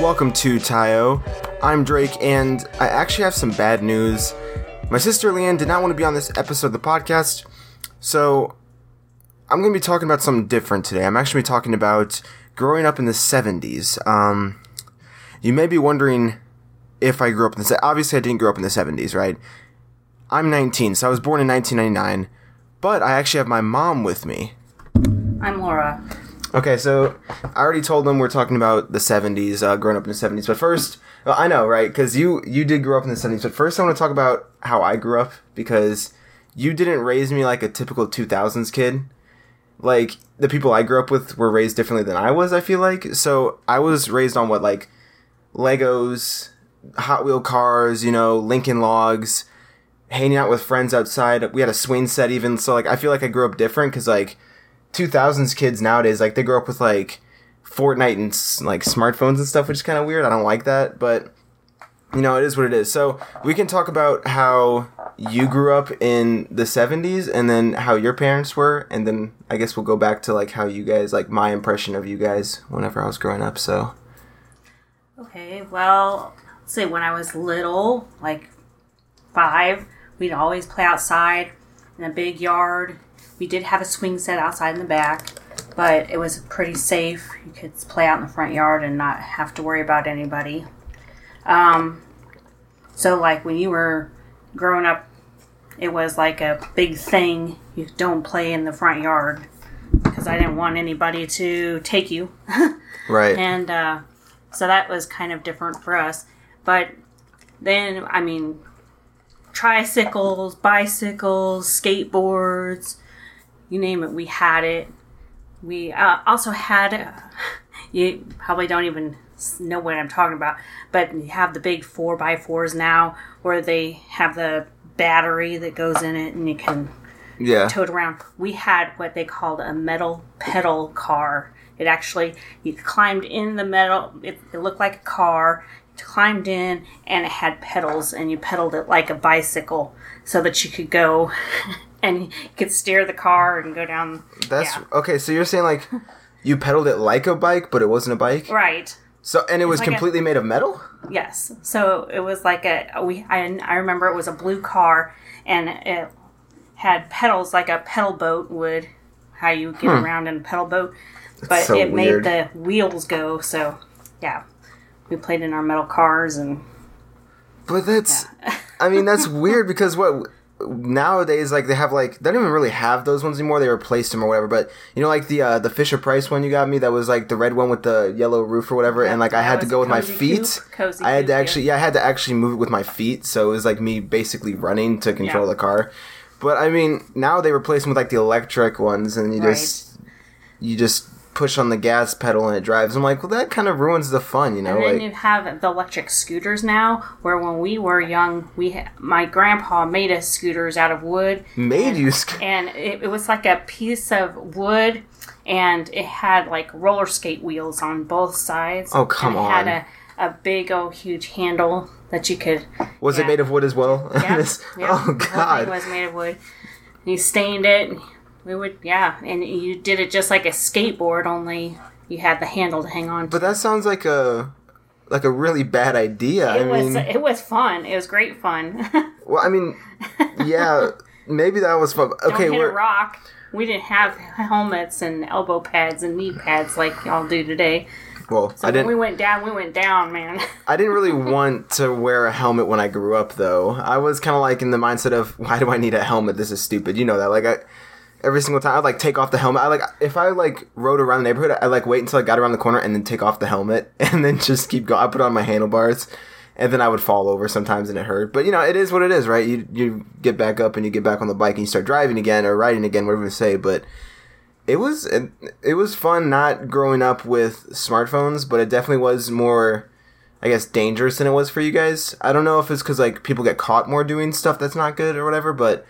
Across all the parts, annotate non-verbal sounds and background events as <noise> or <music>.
Welcome to Tayo. I'm Drake, and I actually have some bad news. My sister Leanne did not want to be on this episode of the podcast, so I'm going to be talking about something different today. I'm actually talking about growing up in the 70s. Um, you may be wondering if I grew up in the obviously I didn't grow up in the 70s, right? I'm 19, so I was born in 1999, but I actually have my mom with me. I'm Laura. Okay, so I already told them we're talking about the 70s, uh, growing up in the 70s. But first, well, I know, right? Because you you did grow up in the 70s. But first, I want to talk about how I grew up because you didn't raise me like a typical 2000s kid. Like the people I grew up with were raised differently than I was. I feel like so I was raised on what like Legos, Hot Wheel cars, you know, Lincoln Logs, hanging out with friends outside. We had a swing set even. So like I feel like I grew up different because like 2000s kids nowadays like they grow up with like Fortnite and like smartphones and stuff, which is kind of weird. I don't like that, but you know, it is what it is. So we can talk about how you grew up in the 70s and then how your parents were, and then I guess we'll go back to like how you guys, like my impression of you guys whenever I was growing up. So, Okay, well, let's when I was little, like five, we'd always play outside in a big yard. We did have a swing set outside in the back, but it was pretty safe. You could play out in the front yard and not have to worry about anybody. Um, so, like when you were growing up, it was like a big thing. You don't play in the front yard because I didn't want anybody to take you. <laughs> right. and uh, so that was kind of different for us. But then, I mean, tricycles, bicycles, skateboards, you name it, we had it. We uh, also had, uh, <laughs> you probably don't even know what I'm talking about, but you have the big 4 by 4s now where they have the battery that goes in it and you can yeah. tow it around. We had what they called a metal pedal car. It actually, you climbed in the metal, it, it looked like a car, you climbed in, and it had pedals, and you pedaled it like a bicycle so that you could go <laughs> and you could steer the car and go down. That's yeah. okay. So you're saying like you pedaled it like a bike, but it wasn't a bike. Right. So and it was like a- completely made of metal. Yes. So it was like a we. I, I remember it was a blue car, and it had pedals like a pedal boat would. How you get hmm. around in a pedal boat, <laughs> but so it weird. made the wheels go. So yeah, we played in our metal cars and But that's, I mean, that's <laughs> weird because what nowadays like they have like they don't even really have those ones anymore. They replaced them or whatever. But you know, like the uh, the Fisher Price one you got me that was like the red one with the yellow roof or whatever, and like I had to go with my feet. Cozy I had to yeah. actually, yeah, I had to actually move it with my feet. So it was like me basically running to control Yeah. the car. But I mean, now they replace them with like the electric ones, and you Right. just you just push on the gas pedal and it drives. I'm like, well, that kind of ruins the fun, you know? And then like, you have the electric scooters now, where when we were young, we ha- my grandpa made us scooters out of wood, made you. Sc- and it, it was like a piece of wood, and it had like roller skate wheels on both sides. Oh, come and it on. Had a, a big old huge handle that you could. was it made of wood as well? <laughs> Yeah, yeah, oh god! It was made of wood. You stained it. We would, yeah, and you did it just like a skateboard, only you had the handle to hang on. to. But that sounds like a like a really bad idea. It I was mean, it was fun. It was great fun. <laughs> well, I mean, yeah, maybe that was fun. Don't Okay, hit a we're rock. We didn't have helmets and elbow pads and knee pads like y'all do today. well. So I didn't. we went down, we went down, man. <laughs> I didn't really <laughs> want to wear a helmet when I grew up, though. I was kind of like in the mindset of, why do I need a helmet? This is stupid. You know that. Like I. Every single time I'd like take off the helmet. I like if I like rode around the neighborhood, I like wait until I got around the corner and then take off the helmet <laughs> and then just keep going. I put on my handlebars, and then I would fall over sometimes and it hurt. But you know, it is what it is, right? You you get back up and you get back on the bike and you start driving again or riding again, whatever you say. But it was it was fun not growing up with smartphones, but it definitely was more, I guess, dangerous than it was for you guys. I don't know if it's because like people get caught more doing stuff that's not good or whatever, but.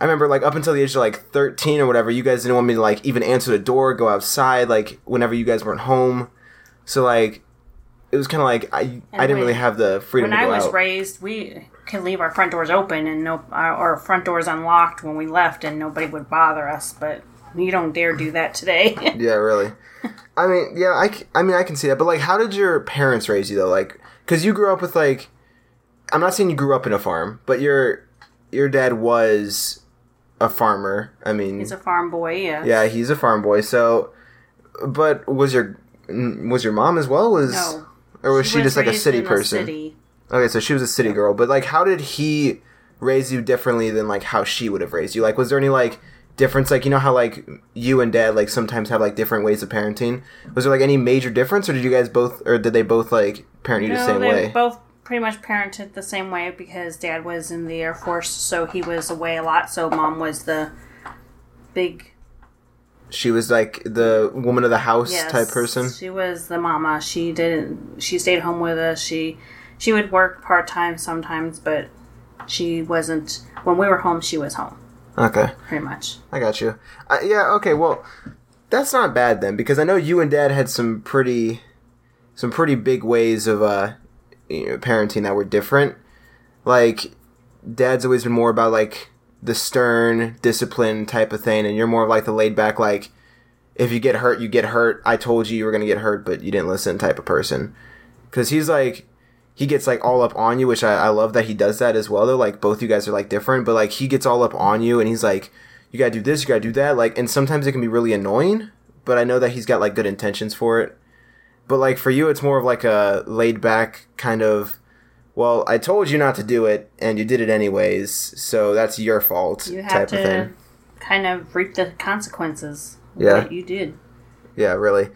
I remember like up until the age of like 13 or whatever, you guys didn't want me to like even answer the door, go outside, like whenever you guys weren't home. So like it was kind of like I I didn't when- really have the freedom when to I was out. raised, we could leave our front doors open and no our, our front doors unlocked when we left and nobody would bother us but you don't dare do that today <laughs> Yeah, really. I mean, yeah, I, I mean, I can see that, but like, how did your parents raise you though? Like, because you grew up with like, I'm not saying you grew up in a farm, but your your dad was a farmer. I mean, he's a farm boy yeah yeah, he's a farm boy. So, but was your was your mom as well? Was no or was she, just like a city in a person? city. Okay, so she was a city girl, but like, how did he raise you differently than like how she would have raised you? Like, was there any like difference? Like, you know how like you and dad like sometimes have like different ways of parenting. Was there like any major difference, or did you guys both, or did they both like parent you the same way? both pretty much parented the same way because dad was in the Air Force, so he was away a lot. So mom was the big She was like the woman of the house yes, type person. She was the mama. She didn't. She stayed home with us. She she would work part time sometimes, but she wasn't. When we were home, she was home Okay, pretty much. I got you. Uh, yeah, okay, well, that's not bad then because I know you and dad had some pretty, some pretty big ways of uh, you know, parenting that were different. Like, dad's always been more about like the stern discipline type of thing, and you're more of like the laid back like. If you get hurt, you get hurt. I told you you were gonna get hurt, but you didn't listen type of person. Because he's like, he gets like all up on you, which I, I love that he does that as well. Though, like both you guys are like different, but like he gets all up on you, and he's like, you gotta do this, you gotta do that. Like, and sometimes it can be really annoying, but I know that he's got like good intentions for it. But like for you, it's more of like a laid back kind of. Well, I told you not to do it, and you did it anyways, so that's your fault. You have type to of thing. kind of reap the consequences. of Yeah. what you did. Yeah, really.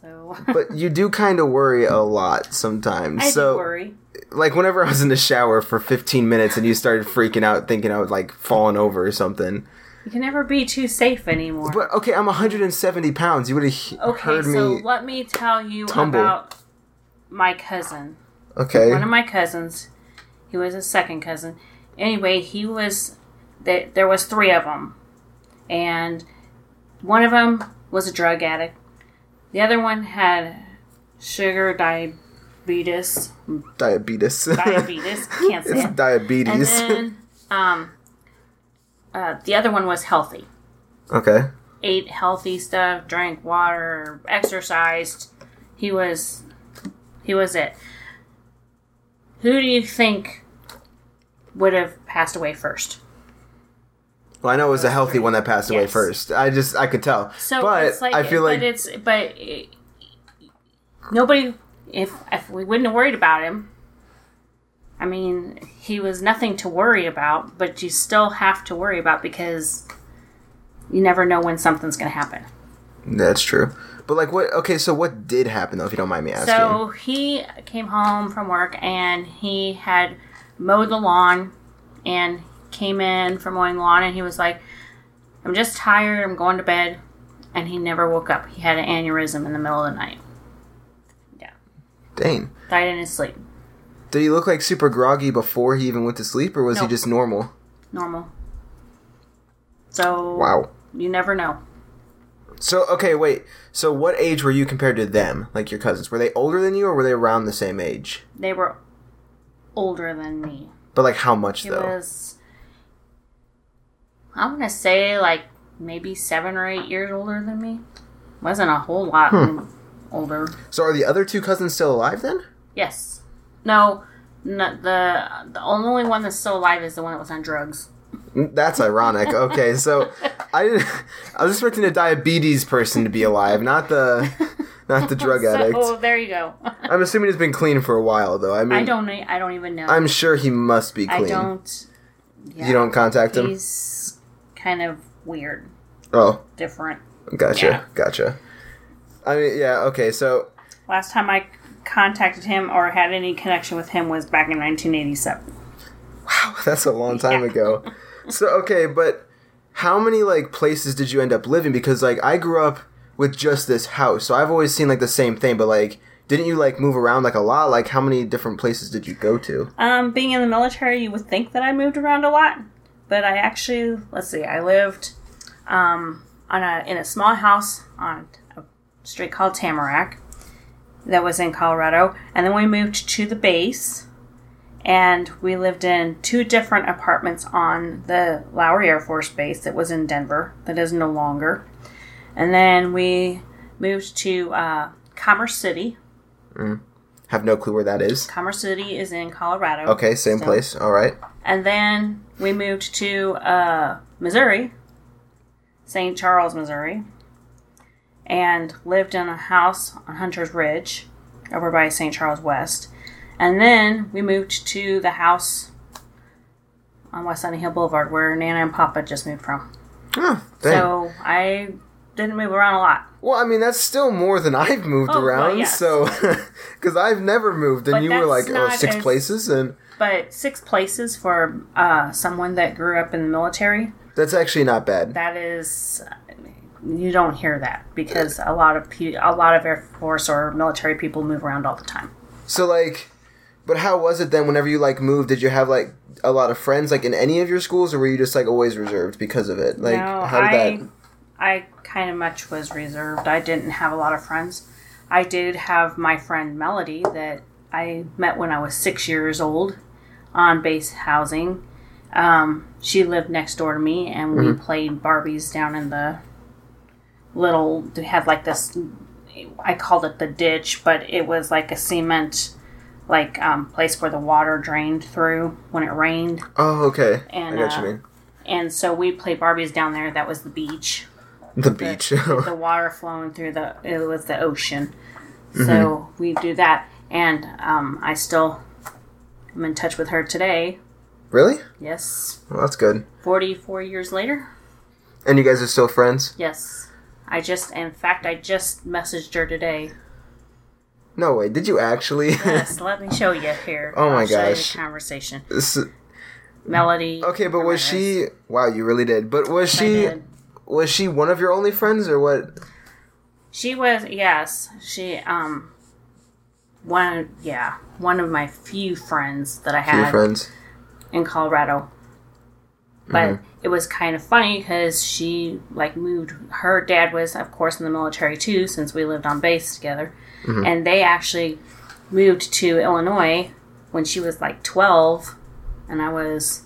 So <laughs> But you do kind of worry a lot sometimes. I so do worry. like whenever I was in the shower for 15 minutes and you started freaking out thinking I was like falling over or something. You can never be too safe anymore. But okay, I'm 170 pounds. You would have okay, heard so let me tell you tumble. about my cousin. Okay. one of my cousins. He was a second cousin. Anyway, he was there. There was three of them, and one of them was a drug addict. The other one had sugar diabetes. diabetes. Diabetes. Can't <laughs> say it's it. And diabetes. then, um, uh, the other one was healthy. okay. Ate healthy stuff, drank water, exercised. He was, he was it. Who do you think would have passed away first? Well, I know it was a healthy one that passed away Yes. first. I just I could tell. So but it's like, I feel like it's but it, nobody. If if we wouldn't have worried about him, I mean, he was nothing to worry about. But you still have to worry about because you never know when something's going to happen. that's true. But like what? Okay, so what did happen though? If you don't mind me asking. So he came home from work and he had mowed the lawn and came in from mowing the lawn and he was like, I'm just tired, I'm going to bed. And he never woke up. He had an aneurysm in the middle of the night. Yeah. Dang. Died in his sleep. Did he look like super groggy before he even went to sleep, or was he just normal? Normal. So Wow. you never know. So okay, wait. So what age were you compared to them? Like your cousins? Were they older than you, or were they around the same age? They were older than me. But like how much He though? was I'm gonna say like maybe seven or eight years older than me. Wasn't a whole lot Hmm. older. So are the other two cousins still alive then? Yes. No, no the the only one that's still alive is the one that was on drugs. Mm, That's ironic. Okay, so <laughs> I I was expecting a diabetes person to be alive, not the not the drug <laughs> addict. Oh, there you go. I'm assuming he's been clean for a while though. I mean, I don't I don't even know. I'm sure he must be clean. I don't yeah, You don't contact him? He's kind of weird, Oh, different. gotcha, Yeah. gotcha. I mean, yeah, okay. So Last time I contacted him or had any connection with him was back in 1987. Wow, <laughs> that's a long time Yeah. ago. So okay, but how many like places did you end up living? Because like I grew up with just this house, so I've always seen like the same thing. But like, didn't you like move around like a lot? Like, how many different places did you go to? Um, being in the military, you would think that I moved around a lot, but I actually let's see, I lived um, on a in a small house on a street called Tamarack that was in Colorado, and then we moved to the base, and we lived in two different apartments on the Lowry Air Force Base that was in Denver, that is no longer. And then we moved to uh, Commerce City. Have no clue where that is. Commerce City is in Colorado. Okay, same So- place. All right. And then we moved to uh, Missouri, St. Charles, Missouri, and lived in a house on Hunter's Ridge over by St. Charles West. And then we moved to the house on West Sunny Hill Boulevard where Nana and Papa just moved from. Oh, dang. So I didn't move around a lot. well, I mean, that's still more than <laughs> I've moved Oh, well, around. yes. So, <laughs> because I've never moved, and But you were like, oh, six as- places, and But six places for uh, someone that grew up in the military, that's actually not bad. that is you don't hear that because a lot of pe- a lot of air force or military people move around all the time So, like, but how was it then? Whenever you like moved, did you have like a lot of friends, like in any of your schools, or were you just like always reserved because of it? Like, no how did i that? i kind of much was reserved i didn't have a lot of friends i did have my friend melody that i met when i was six years old on base housing um, she lived next door to me and we played barbies down in the little they had like this i called it the ditch but it was like a cement like um, place where the water drained through when it rained Oh, okay. And, I got uh, you mean. and so we played barbies down there that was the beach The beach. <laughs> the water flowing through the it was the ocean Mm-hmm. so we do that and um, i still am in touch with her today really? yes Well, that's good. 44 years later And you guys are still friends? yes i just in fact i just messaged her today No way. Did you actually? yes let <laughs> me show you here Oh my I'll gosh. conversation This- melody okay, but was she? Wow, you really did. But was she? Was she one of your only friends, or what? She was yes. She um one yeah one of my few friends that I Few had friends. in Colorado. But Mm-hmm. it was kind of funny because she like moved. Her dad was of course in the military too, since we lived on base together, Mm-hmm. and they actually moved to Illinois when she was like twelve, and I was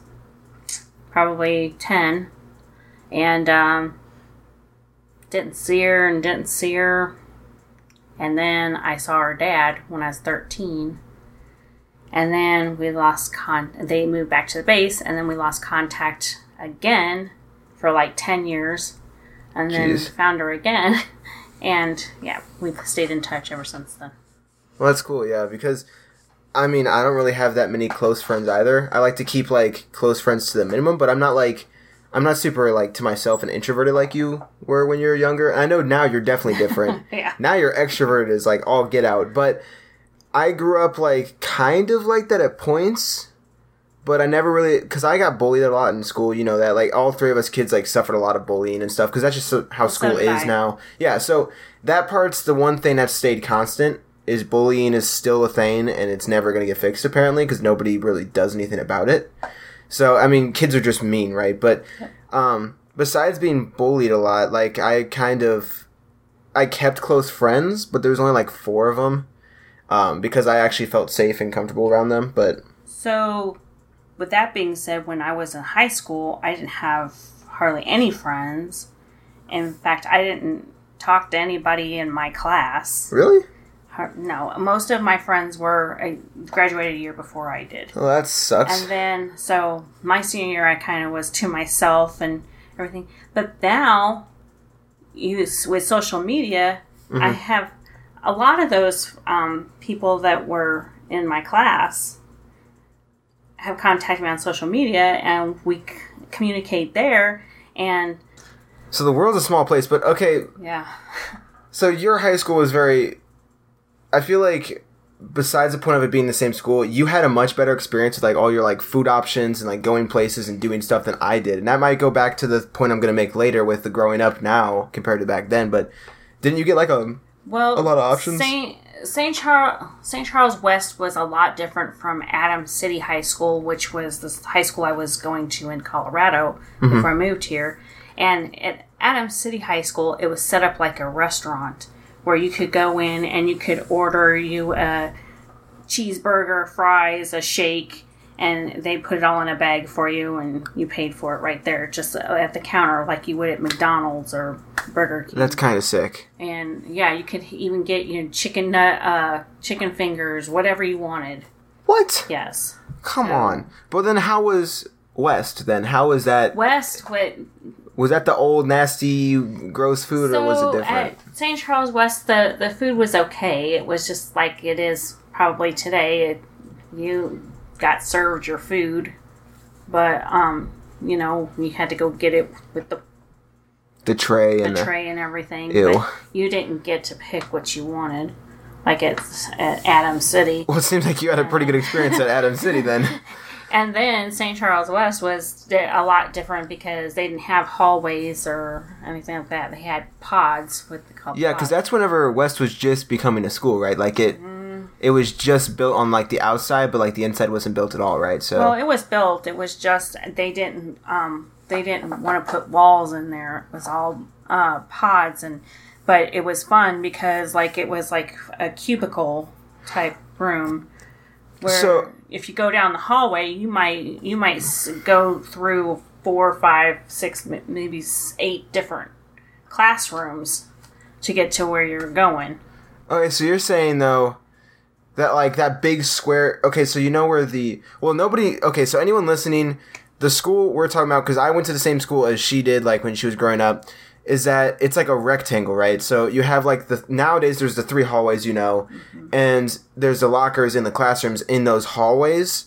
probably ten, and um, didn't see her and didn't see her. And then I saw her dad when I was 13. And then we lost con. They moved back to the base, and then we lost contact again for like 10 years. And then Jeez. found her again. <laughs> And yeah, we've stayed in touch ever since then. Well, that's cool. Yeah, because I mean, I don't really have that many close friends either. I like to keep like close friends to the minimum, but I'm not like I'm not super like to myself and introverted like you were when you were younger. I know now you're definitely different. <laughs> Yeah. Now you're extroverted is like all get out, but I grew up like kind of like that at points, but I never really because I got bullied a lot in school. You know that like all three of us kids like suffered a lot of bullying and stuff because that's just how school did is now. Yeah, so that part's the one thing that's stayed constant is bullying is still a thing and it's never going to get fixed apparently because nobody really does anything about it. So I mean, kids are just mean, right? But um, besides being bullied a lot, like I kind of I kept close friends, but there was only like four of them um, because I actually felt safe and comfortable around them. But So, with that being said, when I was in high school, I didn't have hardly any friends. In fact, I didn't talk to anybody in my class. really, No, most of my friends were I graduated a year before I did. well, that sucks. And then, so my senior year, I kind of was to myself and everything. But now, use with social media, I have a lot of those um, people that were in my class have contacted me on social media, and we c- communicate there. And so the world's a small place, but okay. yeah, So your high school was very. I feel like besides the point of it being the same school, you had a much better experience with like all your like food options and like going places and doing stuff than I did. And that might go back to the point I'm going to make later with the growing up now compared to back then. But didn't you get like a well, A lot of options? Saint Saint Charles Saint Charles West was a lot different from Adams City High School, which was the high school I was going to in Colorado Mm-hmm. before I moved here. And at Adams City High School, it was set up like a restaurant where you could go in and you could order you a cheeseburger, fries, a shake, and they put it all in a bag for you, and you paid for it right there, just at the counter, like you would at McDonald's or Burger King. That's kind of sick. and yeah, you could even get you know chicken nut, uh, chicken fingers, whatever you wanted. What? Yes. Come on. But then how was West then? How was that? West, what Was that the old nasty gross food or was it different? at St. Charles West, the the food was okay. It was just like it is probably today. It, you got served your food, but um, you know, you had to go get it with the, the tray the and the, tray and everything. Ew. But you didn't get to pick what you wanted, like at at Adam City. Well, it seems like you had a pretty good experience at Adam City then. <laughs> And then St. Charles West was a lot different because they didn't have hallways or anything like that. They had pods with the called Yeah, because that's whenever West was just becoming a school, right? Like it, Mm-hmm. It was just built on like the outside, but like the inside wasn't built at all, right? So Well, it was built. It was just they didn't um they didn't want to put walls in there. It was all uh pods and but it was fun because like it was like a cubicle type room where So- if you go down the hallway, you might you might go through four, five, six, maybe eight different classrooms to get to where you're going. Okay, so you're saying though that like that big square. Okay, so you know where the well nobody. Okay, so anyone listening, the school we're talking about because I went to the same school as she did, like when she was growing up. Is that it's like a rectangle, right? So you have like the nowadays there's the three hallways, you know, and there's the lockers in the classrooms in those hallways,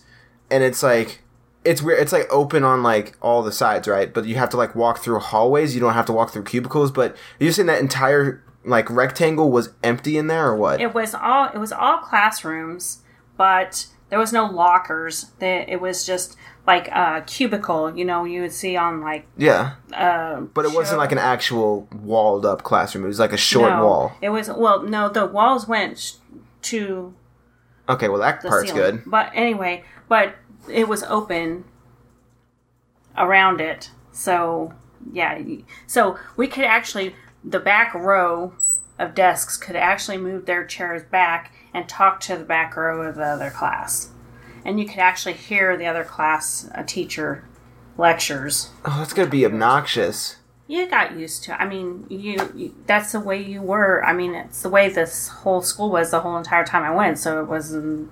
and it's like it's weird. It's like open on like all the sides, right? But you have to like walk through hallways. You don't have to walk through cubicles. But you're saying that entire like rectangle was empty in there, or what? It was all it was all classrooms, but there was no lockers. There- It was just like a cubicle, you know, you would see on like yeah, uh but it wasn't like an actual walled up classroom. It was like a short no, wall. It was well, no, the walls went to Okay, well that part's ceiling. good. But anyway, but it was open around it. So, yeah, so we could actually the back row of desks could actually move their chairs back and talk to the back row of the other class. And you could actually hear the other class a teacher lectures. Oh, that's gonna be obnoxious. You got used to. it. I mean, you, you that's the way you were. I mean, it's the way this whole school was the whole entire time I went. So it wasn't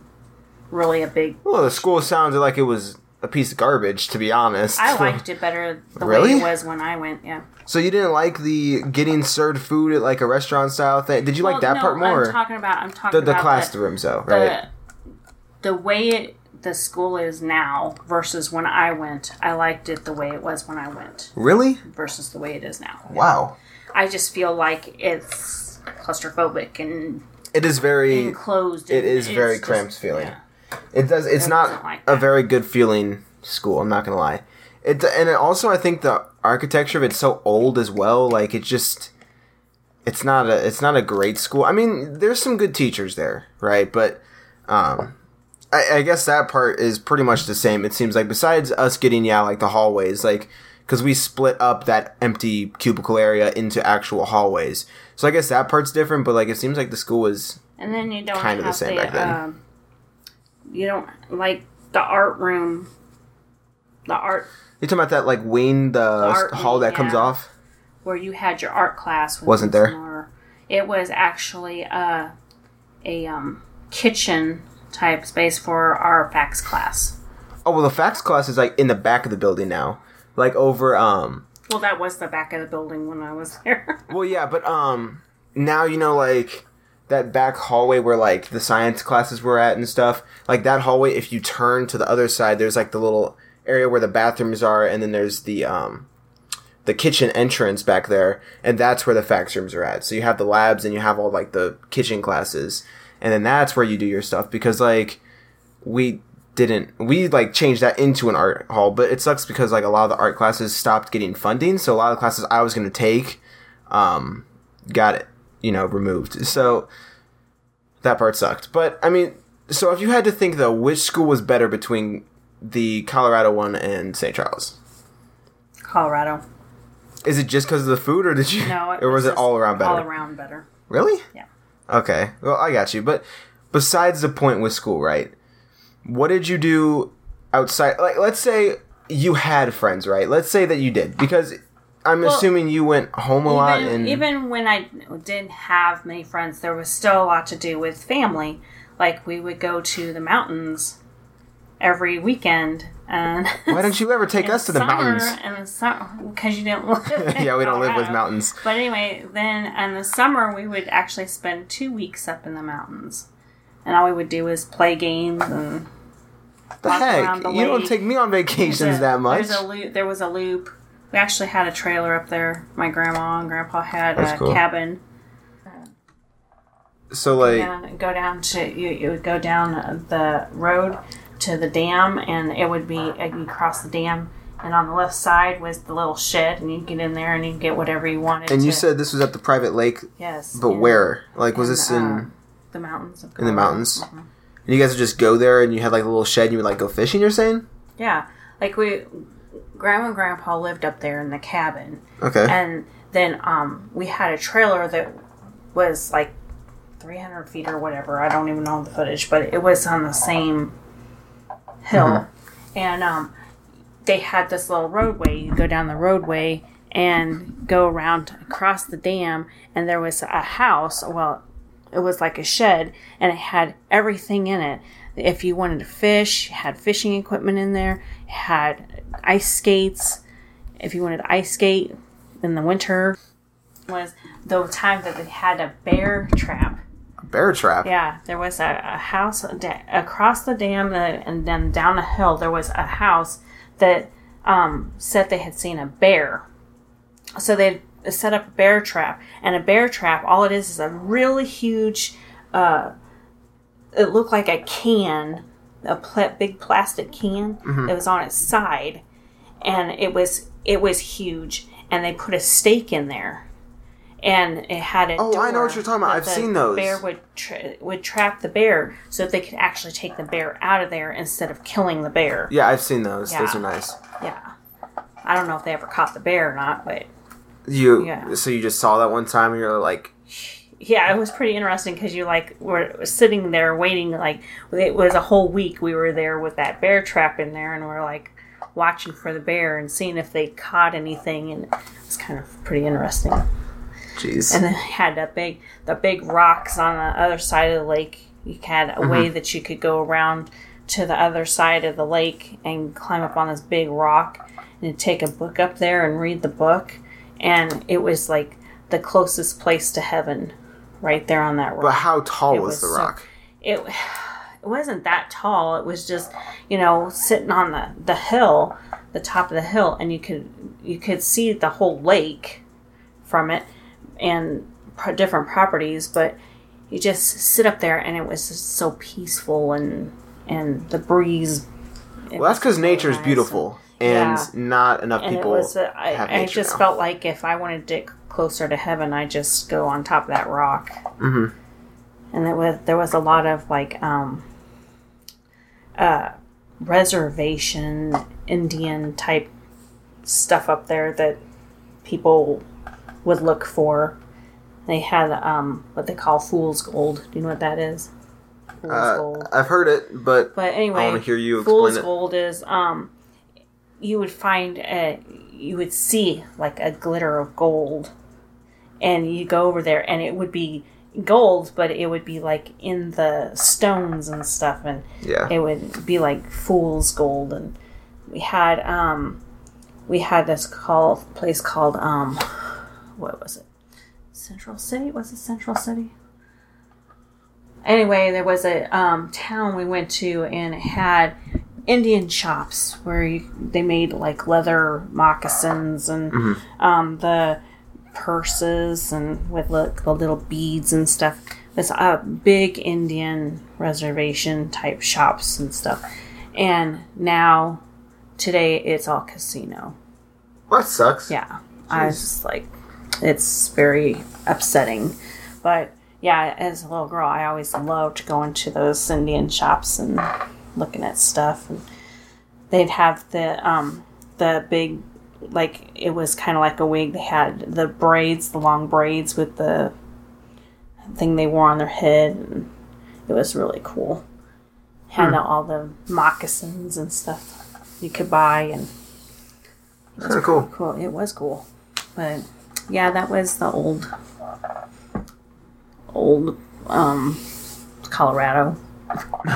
really a big. Well, the school sounded like it was a piece of garbage, to be honest. I <laughs> liked it better the Really? way it was when I went. Yeah. So you didn't like the getting served food at like a restaurant style thing? Did you like that no, part more? I'm talking about. I'm talking the the about classrooms, though, right? the the way it the school is now versus when I went. I liked it the way it was when I went really? versus the way it is now. Wow. I just feel like it's claustrophobic and It is very. enclosed. It is very cramped just- feeling. yeah. It does. It's It not like a very good feeling school. I'm not gonna lie. It and it also I think the architecture of it's so old as well. Like it just, it's not a it's not a great school. I mean, there's some good teachers there, right? But um, I, I guess that part is pretty much the same. It seems like besides us getting yeah like the hallways like because we split up that empty cubicle area into actual hallways. So I guess that part's different. But like it seems like the school is And then you don't Kinda the have same the, back then. Um, you don't like the art room. The art You talking about that like wing, the, art hall that comes off? where you had your art class Wasn't there? Nora. It was actually uh, a um, kitchen type space for our FACS class. Oh well, the FACS class is like in the back of the building now, like over. Um, Well, that was the back of the building when I was <laughs> there. well, yeah, but um, now you know like that back hallway where like the science classes were at and stuff. Like that hallway, if you turn to the other side, there's like the little area where the bathrooms are, and then there's the um, the kitchen entrance back there, and that's where the FACS rooms are at. So you have the labs and you have all like the kitchen classes, and then that's where you do your stuff because like we didn't we like changed that into an art hall but it sucks because like a lot of the art classes stopped getting funding so a lot of the classes i was going to take um got it you know removed so that part sucked but i mean so if you had to think though which school was better between the colorado one and st charles Colorado. is it just because of the food or did you No, or was it just all around better All around better. really Yeah. Okay. Well, I got you. But besides the point with school, right? What did you do outside like let's say you had friends, right? Let's say that you did because I'm assuming you went home a lot and even when I didn't have many friends, there was still a lot to do with family. Like we would go to the mountains every weekend, and why don't you ever take <laughs> us to the mountains? And the summer, because you didn't live. <laughs> yeah, we don't live with <laughs> mountains. But anyway, then in the summer we would actually spend two weeks up in the mountains, and all we would do is play games and The walk heck, the you don't take me on vacations a- that much. There's a loop. There was a loop. We actually had a trailer up there. My grandma and grandpa had That's a cool. cabin. So like, And go down to you. You would go down the road to the dam, and it would be you cross the dam, and on the left side was the little shed, and you get in there and you get whatever you wanted. and you to- said this was at the private lake, yes, but where? Like, was this in uh, the mountains? Of in the mountains? And you guys would just go there, and you had like a little shed, and you would like go fishing. You're saying? Yeah, like we, grandma and grandpa lived up there in the cabin, Okay. and then um, we had a trailer that was like 300 feet or whatever. I don't even know the footage, but it was on the same hill, and um, they had this little roadway. You go down the roadway and go around across the dam, and there was a house. Well, it was like a shed, and it had everything in it. If you wanted to fish, had fishing equipment in there. It had ice skates. If you wanted to ice skate in the winter, was the time that they had a bear trap. Bear trap. Yeah, there was a, a house da- across the dam, uh, and then down a hill. There was a house that um, said they had seen a bear. So they set up a bear trap, and a bear trap. All it is is a really huge. Uh, it looked like a can, a pla- big plastic can that was on its side, and it was it was huge. And they put a stake in there, and it had a. Oh, I know what you're talking about. I've seen those. Bear would tra- would trap the bear so that they could actually take the bear out of there instead of killing the bear. Yeah, I've seen those. Those are nice. Yeah. I don't know if they ever caught the bear or not, but You Yeah. so you just saw that one time, and you're like, yeah, it was pretty interesting because you like were sitting there waiting. Like it was a whole week we were there with that bear trap in there, and we're like watching for the bear and seeing if they caught anything, and it was kind of pretty interesting. Jeez. And then had the big the big rocks on the other side of the lake. You had a way mm-hmm. that you could go around to the other side of the lake and climb up on this big rock and take a book up there and read the book. And it was like the closest place to heaven, right there on that rock but how tall was, was the so- rock? it it wasn't that tall. It was just you know sitting on the the hill, the top of the hill, and you could you could see the whole lake from it and pro- different properties. But you just sit up there, and it was just so peaceful and and the breeze. well, that's because so nature is nice. beautiful, and Yeah. not enough And people it was, uh, I, just now. felt like if I wanted to get closer to heaven, I just go on top of that rock. Mhm. And there was there was a lot of like um, uh, reservation Indian type stuff up there that people would look for. They had um, what they call fool's gold. Do you know what that is? Fool's Uh, gold. I've heard it, but But anyway, I wanna hear you Fool's gold is um, you would find a, you would see like a glitter of gold, and you go over there, and it would be gold, but it would be like in the stones and stuff, and yeah, it would be like fool's gold, and we had um, we had this call place called um, what was it? Central City? Was it Central City? Anyway, there was a um, town we went to, and it had Indian shops where you, they made like leather moccasins and um, the purses and with the, the little beads and stuff. It's a big Indian reservation type shops and stuff. And now, today, it's all casino. that sucks. Yeah. I was just like, it's very upsetting. But yeah, as a little girl, I always loved going to those Indian shops and looking at stuff. And they'd have the um the big like it was kind of like a wig. They had the braids, the long braids with the thing they wore on their head, and it was really cool. Had all the moccasins and stuff you could buy, and Kind of cool. cool. It was cool, but yeah, that was the old, old um, Colorado,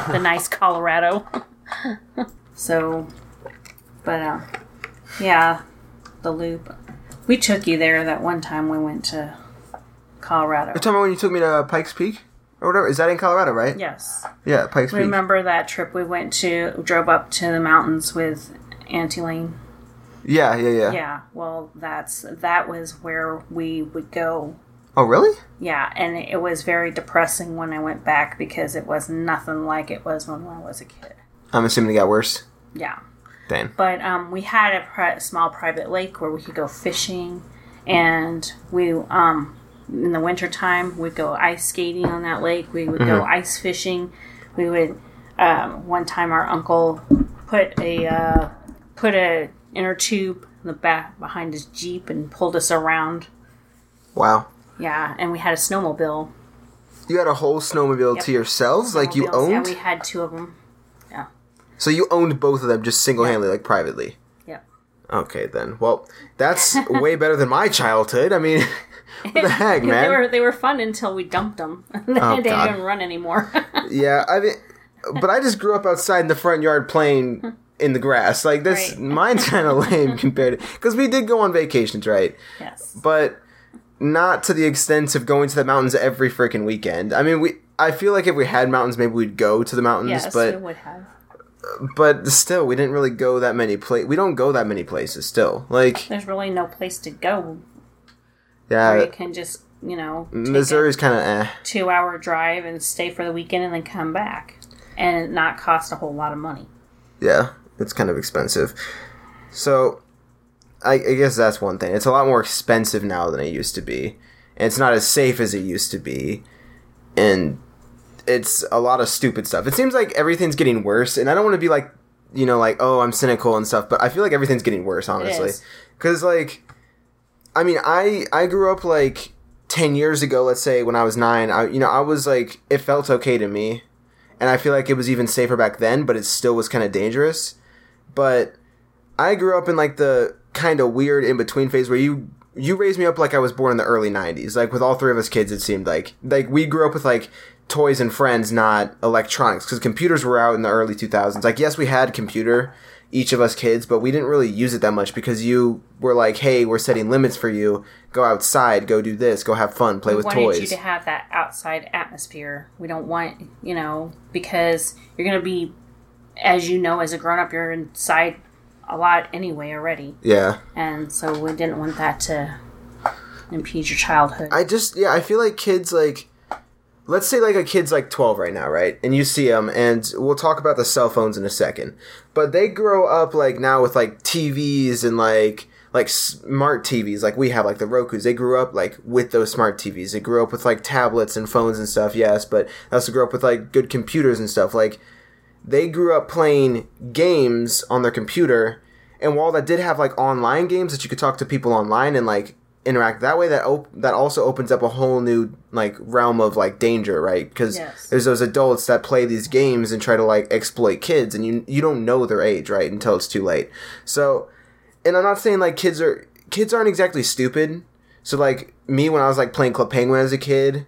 the <laughs> nice Colorado. <laughs> so, but uh, yeah, the loop. We took you there that one time we went to Colorado. You're talking about when you took me to Pikes Peak or whatever. Is that in Colorado, right? Yes. Yeah, Pikes Peak. Remember that trip we went to, drove up to the mountains with Auntie Lane? Yeah, yeah, yeah, Yeah, well, that's that was where we would go. Oh, really? Yeah, and it was very depressing when I went back because it was nothing like it was when I was a kid. I'm assuming it got worse. Yeah, Dang. but um, we had a pri- small private lake where we could go fishing, and we um, in the wintertime we'd go ice skating on that lake. We would go ice fishing. We would um, one time our uncle put a uh, put a inner tube in the back behind his jeep and pulled us around. Wow. Yeah, and we had a snowmobile. You had a whole snowmobile Yep. to yourselves, like you owned. Yeah, we had two of them. Yeah. So you owned both of them just single-handedly, like privately. Yeah. Okay, then. Well, that's <laughs> way better than my childhood. I mean, <laughs> what the heck, <laughs> they man? were they were fun until we dumped them. they Oh, God. didn't run anymore. Yeah, I mean, but I just grew up outside in the front yard playing hmm. In the grass. Like this, Right. <laughs> mine's kind of lame compared to because we did go on vacations, right? yes. But not to the extent of going to the mountains every freaking weekend. I mean, we. I feel like if we had mountains, maybe we'd go to the mountains, Yes, but we would have. but still, we didn't really go that many place. We don't go that many places. Still, like There's really no place to go yeah, where you can just, you know, Missouri's kind of eh. a two hour drive and stay for the weekend and then come back. And not cost a whole lot of money. Yeah, it's kind of expensive. So, I, I guess that's one thing. It's a lot more expensive now than it used to be, and it's not as safe as it used to be, and it's a lot of stupid stuff. It seems like everything's getting worse, and I don't want to be like, you know, like oh, I'm cynical and stuff, but I feel like everything's getting worse, honestly, because like, I mean, I I grew up like. 10 years ago let's say when i was 9 i you know i was like it felt okay to me and I feel like it was even safer back then, but it still was kind of dangerous. But I grew up in like the kind of weird in between phase where you you raised me up like I was born in the early '90s. Like with all three of us kids, it seemed like like we grew up with like toys and friends, not electronics, because computers were out in the early 2000s. Like yes, we had computer, each of us kids, but we didn't really use it that much because you were like, hey, we're setting limits for you. Go outside, go do this, go have fun, play we with wanted toys. you to have that outside atmosphere. We don't want, you know, because you're going to be, as you know, as a grown up, you're inside a lot anyway already. yeah. And so we didn't want that to impede your childhood. I just yeah, I feel like kids like let's say like a kid's like 12 right now, right? And you see them and we'll talk about the cell phones in a second. But they grow up like now with like TVs and like like smart TVs like we have like the Roku's. They grew up like with those smart TVs. They grew up with like tablets and phones and stuff, yes, but they also grew up with like good computers and stuff. Like they grew up playing games on their computer and while that did have like online games that you could talk to people online and like interact that way that op- that also opens up a whole new like realm of like danger right? Because Yes. there's those adults that play these games and try to like exploit kids and you you don't know their age right until it's too late. So and i'm not saying like kids are kids aren't exactly stupid. So like me when i was like playing club penguin as a kid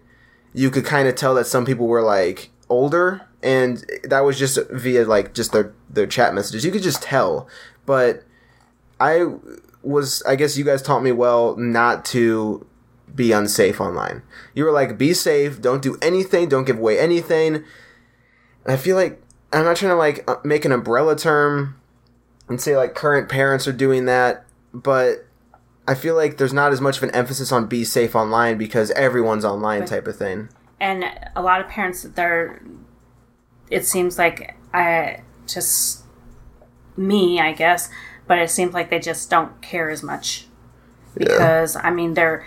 you could kind of tell that some people were like older and that was just via like just their their chat messages. You could just tell. But i was i guess you guys taught me well not to be unsafe online. You were like be safe. Don't do anything. Don't give away anything. And i feel like i'm not trying to like uh, make an umbrella term and say like current parents are doing that but i feel like there's not as much of an emphasis on be safe online because everyone's online type of thing. And a lot of parents they're it seems like i just me i guess but it seems like they just don't care as much. Because i mean they're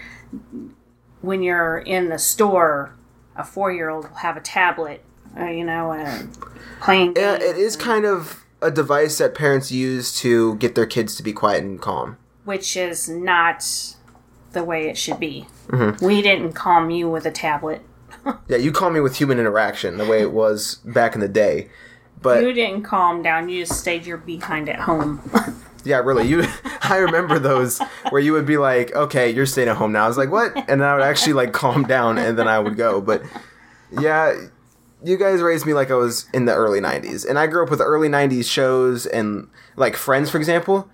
when you're in the store a four-year-old will have a tablet uh, you know and playing Yeah, games, it is kind of a device that parents use to get their kids to be quiet and calm. which is not the way it should be. We didn't calm you with a tablet <laughs> Yeah, you call me with human interaction the way it was back in the day. But You didn't calm down. You just stayed your behind at home. <laughs> Yeah, really. You, <laughs> I remember those where you would be like, "Okay, you're staying at home now." I was like, "What?" And then I would actually like calm down, and then I would go. But yeah, you guys raised me like I was in the early '90s, and I grew up with early '90s shows and like Friends, for example.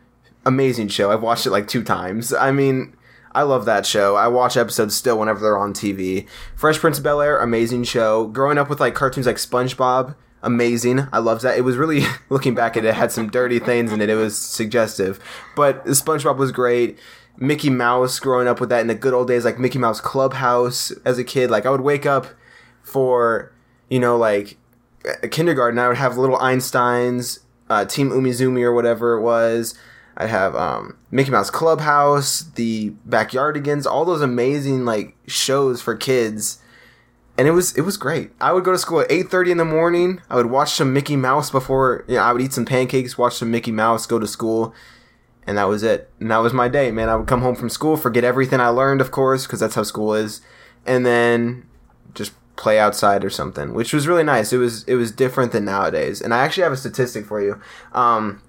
Amazing show. I've watched it like two times. I mean, I love that show. I watch episodes still whenever they're on TV. Fresh Prince of Bel Air, amazing show. Growing up with like cartoons like SpongeBob, amazing. I loved that. It was really <laughs> looking back at it, it had some dirty things in it. It was suggestive, but SpongeBob was great. Mickey Mouse, growing up with that in the good old days, like Mickey Mouse Clubhouse as a kid. Like I would wake up for you know like a kindergarten. I would have little Einsteins, uh, Team Umizoomi or whatever it was. I'd have um, Mickey Mouse Clubhouse, the Backyardigans, all those amazing like shows for kids and it was it was great. I would go to school at eight thirty in the morning. I would watch some Mickey Mouse before you know, I would eat some pancakes, watch some Mickey Mouse, go to school, and that was it. And that was my day, man. I would come home from school, forget everything I learned, of course, because that's how school is, and then just play outside or something, which was really nice. It was it was different than nowadays. And I actually have a statistic for you. Um,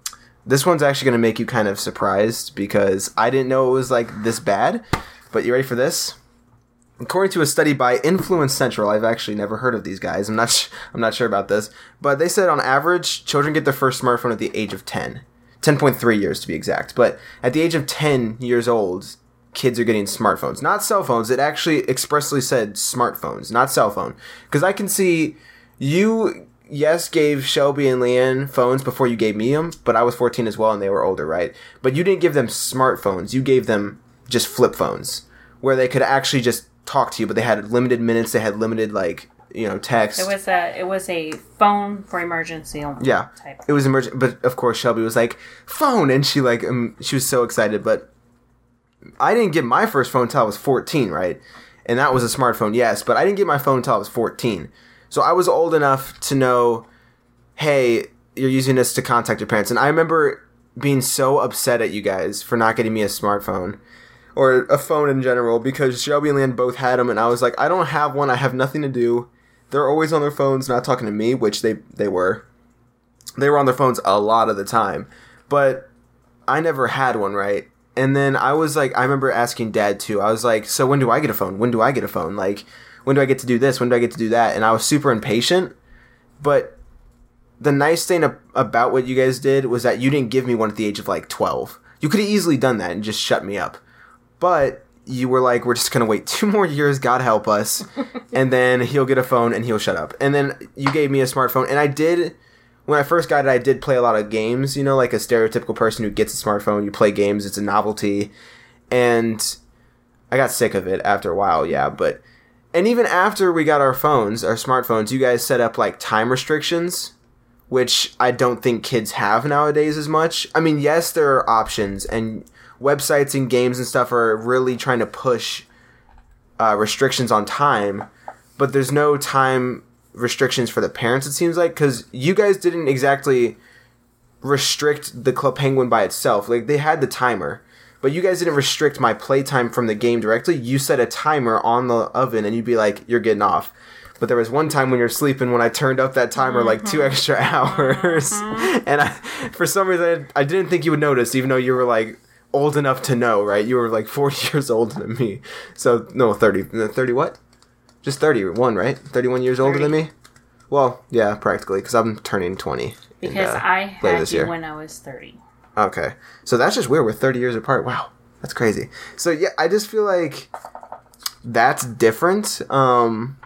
this one's actually going to make you kind of surprised because I didn't know it was like this bad. But you ready for this? According to a study by Influence Central, I've actually never heard of these guys. I'm not sh- I'm not sure about this, but they said on average children get their first smartphone at the age of 10. 10.3 years to be exact. But at the age of 10 years old, kids are getting smartphones. Not cell phones. It actually expressly said smartphones, not cell phone. Cuz I can see you yes gave Shelby and Leanne phones before you gave me them, but I was 14 as well and they were older, right? But you didn't give them smartphones. You gave them just flip phones where they could actually just talk to you, but they had limited minutes. They had limited like you know text. It was a it was a phone for emergency only. yeah, Type. it was emergent. But of course, Shelby was like phone, and she like um, she was so excited. But I didn't get my first phone until I was fourteen, right? And that was a smartphone, yes. But I didn't get my phone until I was fourteen. So I was old enough to know, hey, you're using this to contact your parents. And I remember being so upset at you guys for not getting me a smartphone or a phone in general because Shelby and Leanne both had them, and I was like, I don't have one. I have nothing to do. They're always on their phones, not talking to me, which they they were. They were on their phones a lot of the time, but I never had one, right? And then I was like, I remember asking Dad too. I was like, so when do I get a phone? When do I get a phone? Like, when do I get to do this? When do I get to do that? And I was super impatient, but the nice thing about what you guys did was that you didn't give me one at the age of like 12. You could have easily done that and just shut me up. But you were like, we're just going to wait two <laughs> more years, God help us. <laughs> and then he'll get a phone and he'll shut up. And then you gave me a smartphone. And I did, when I first got it, I did play a lot of games, you know, like a stereotypical person who gets a smartphone. You play games, it's a novelty. And I got sick of it after a while, yeah. But, and even after we got our phones, our smartphones, you guys set up like time restrictions which I don't think kids have nowadays as much. I mean, yes, there are options, and websites and games and stuff are really trying to push uh, restrictions on time, but there's no time restrictions for the parents, it seems like, because you guys didn't exactly restrict the Club Penguin by itself. Like, they had the timer. But you guys didn't restrict my playtime from the game directly. You set a timer on the oven and you'd be like, you're getting off. But there was one time when you're sleeping when I turned up that timer like two mm-hmm. extra <laughs> hours, mm-hmm. and I, for some reason, I, didn't think you would notice, even though you were like old enough to know, right? You were like 40 <laughs> years older than me, so no, 30, uh, 30 what? Just 31, right? 31 years older than me. Well, yeah, practically, because I'm turning 20. in, Because uh, I had you year. when I was thirty. Okay. So that's just weird. We're 30 years apart. Wow. That's crazy. So yeah, I just feel like that's different. Um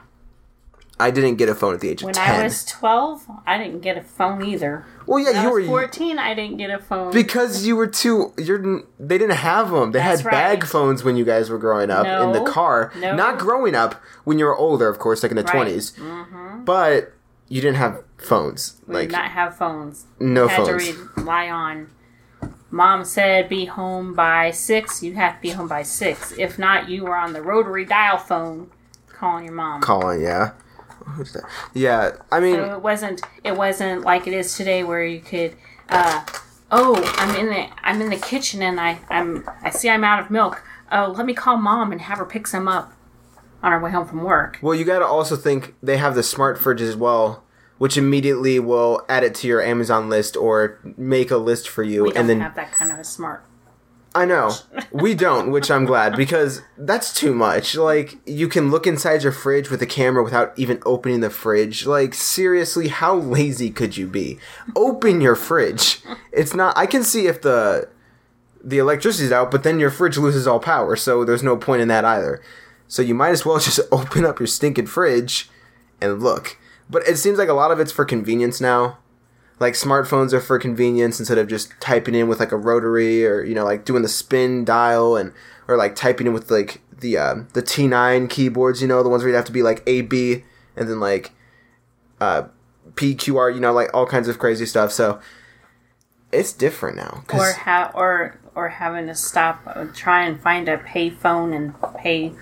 I didn't get a phone at the age of When 10. I was twelve, I didn't get a phone either. well, yeah, When I you was were fourteen. I didn't get a phone. because you were too you're they didn't have them. They That's had bag right. phones when you guys were growing up in the car. No. Not growing up when you were older, of course, like in the Right. 20s. mm-hmm. But you didn't have phones. we Like did not have phones. no phones. had phones. to rely on. Mom said be home by six. You have to be home by six. If not, you were on the rotary dial phone calling your mom. Calling, yeah. Who's that? Yeah, I mean So it wasn't. It wasn't like it is today, where you could. Uh, oh, I'm in the. I'm in the kitchen, and I. I'm. I see I'm out of milk. Oh, let me call mom and have her pick some up on our way home from work. Well, you got to also think they have the smart fridge as well, which immediately will add it to your Amazon list or make a list for you, We and then have that kind of a smart. I know. <laughs> We don't, which I'm glad because that's too much. Like, you can look inside your fridge with a camera without even opening the fridge. Like, seriously, how lazy could you be? Open your fridge. It's not I can see if the the electricity's out, but then your fridge loses all power, so there's no point in that either. So you might as well <laughs> just open up your stinking fridge and look. But it seems like a lot of it's for convenience now like smartphones are for convenience instead of just typing in with like a rotary or you know like doing the spin dial and or like typing in with like the uh, the T9 keyboards you know the ones where you have to be like A B and then like uh, PQR you know like all kinds of crazy stuff so it's different now. Or ha- or or having to stop, uh, try and find a pay phone and pay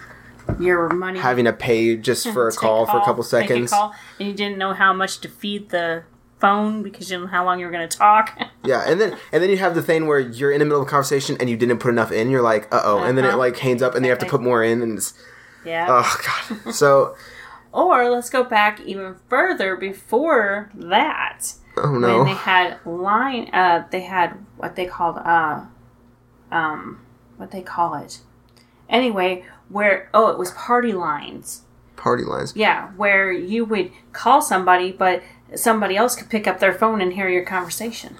your money. having to pay just <laughs> for a Take call, for a couple seconds call, and you didn't know how much to feed the phone because you didn't know how long you were going to talk. <laughs> yeah and then and then you have the thing where you're in the middle of a conversation and you didn't put enough in you're like uh oh and then it Uh-huh. like hangs up and then you have to put more in and it's yeah. oh god <laughs> so Or let's go back even further before that. oh no When they had line, uh, they had what they called, uh, um, what they call it. Anyway, where oh, it was party lines. party lines Yeah, where you would call somebody, but somebody else could pick up their phone and hear your conversation.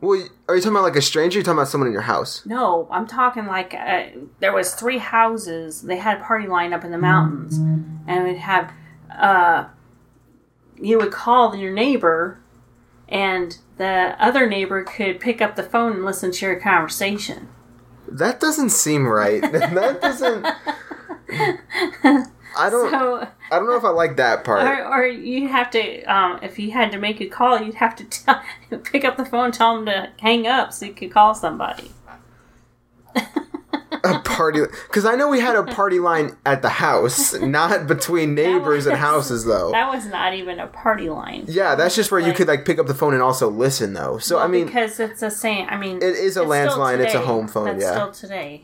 Well, are you talking about like a stranger? Or are you talking about someone in your house? No, I'm talking like uh, there was three houses. They had a party line up in the mountains, and would have uh, you would call your neighbor, and the other neighbor could pick up the phone and listen to your conversation. That doesn't seem right. <laughs> that doesn't. I don't. So, I don't know if I like that part. or, or you have to, um, if you had to make a call, you'd have to tell, <laughs> pick up the phone, and tell them to hang up so you could call somebody. A party, because I know we had a <laughs> party line at the house, not between neighbors and houses, though. That was not even a party line. yeah, that's just where you could like pick up the phone and also listen, though. So I mean, because it's the same. I mean, it is a landline. It's a home phone. That's yeah, still today.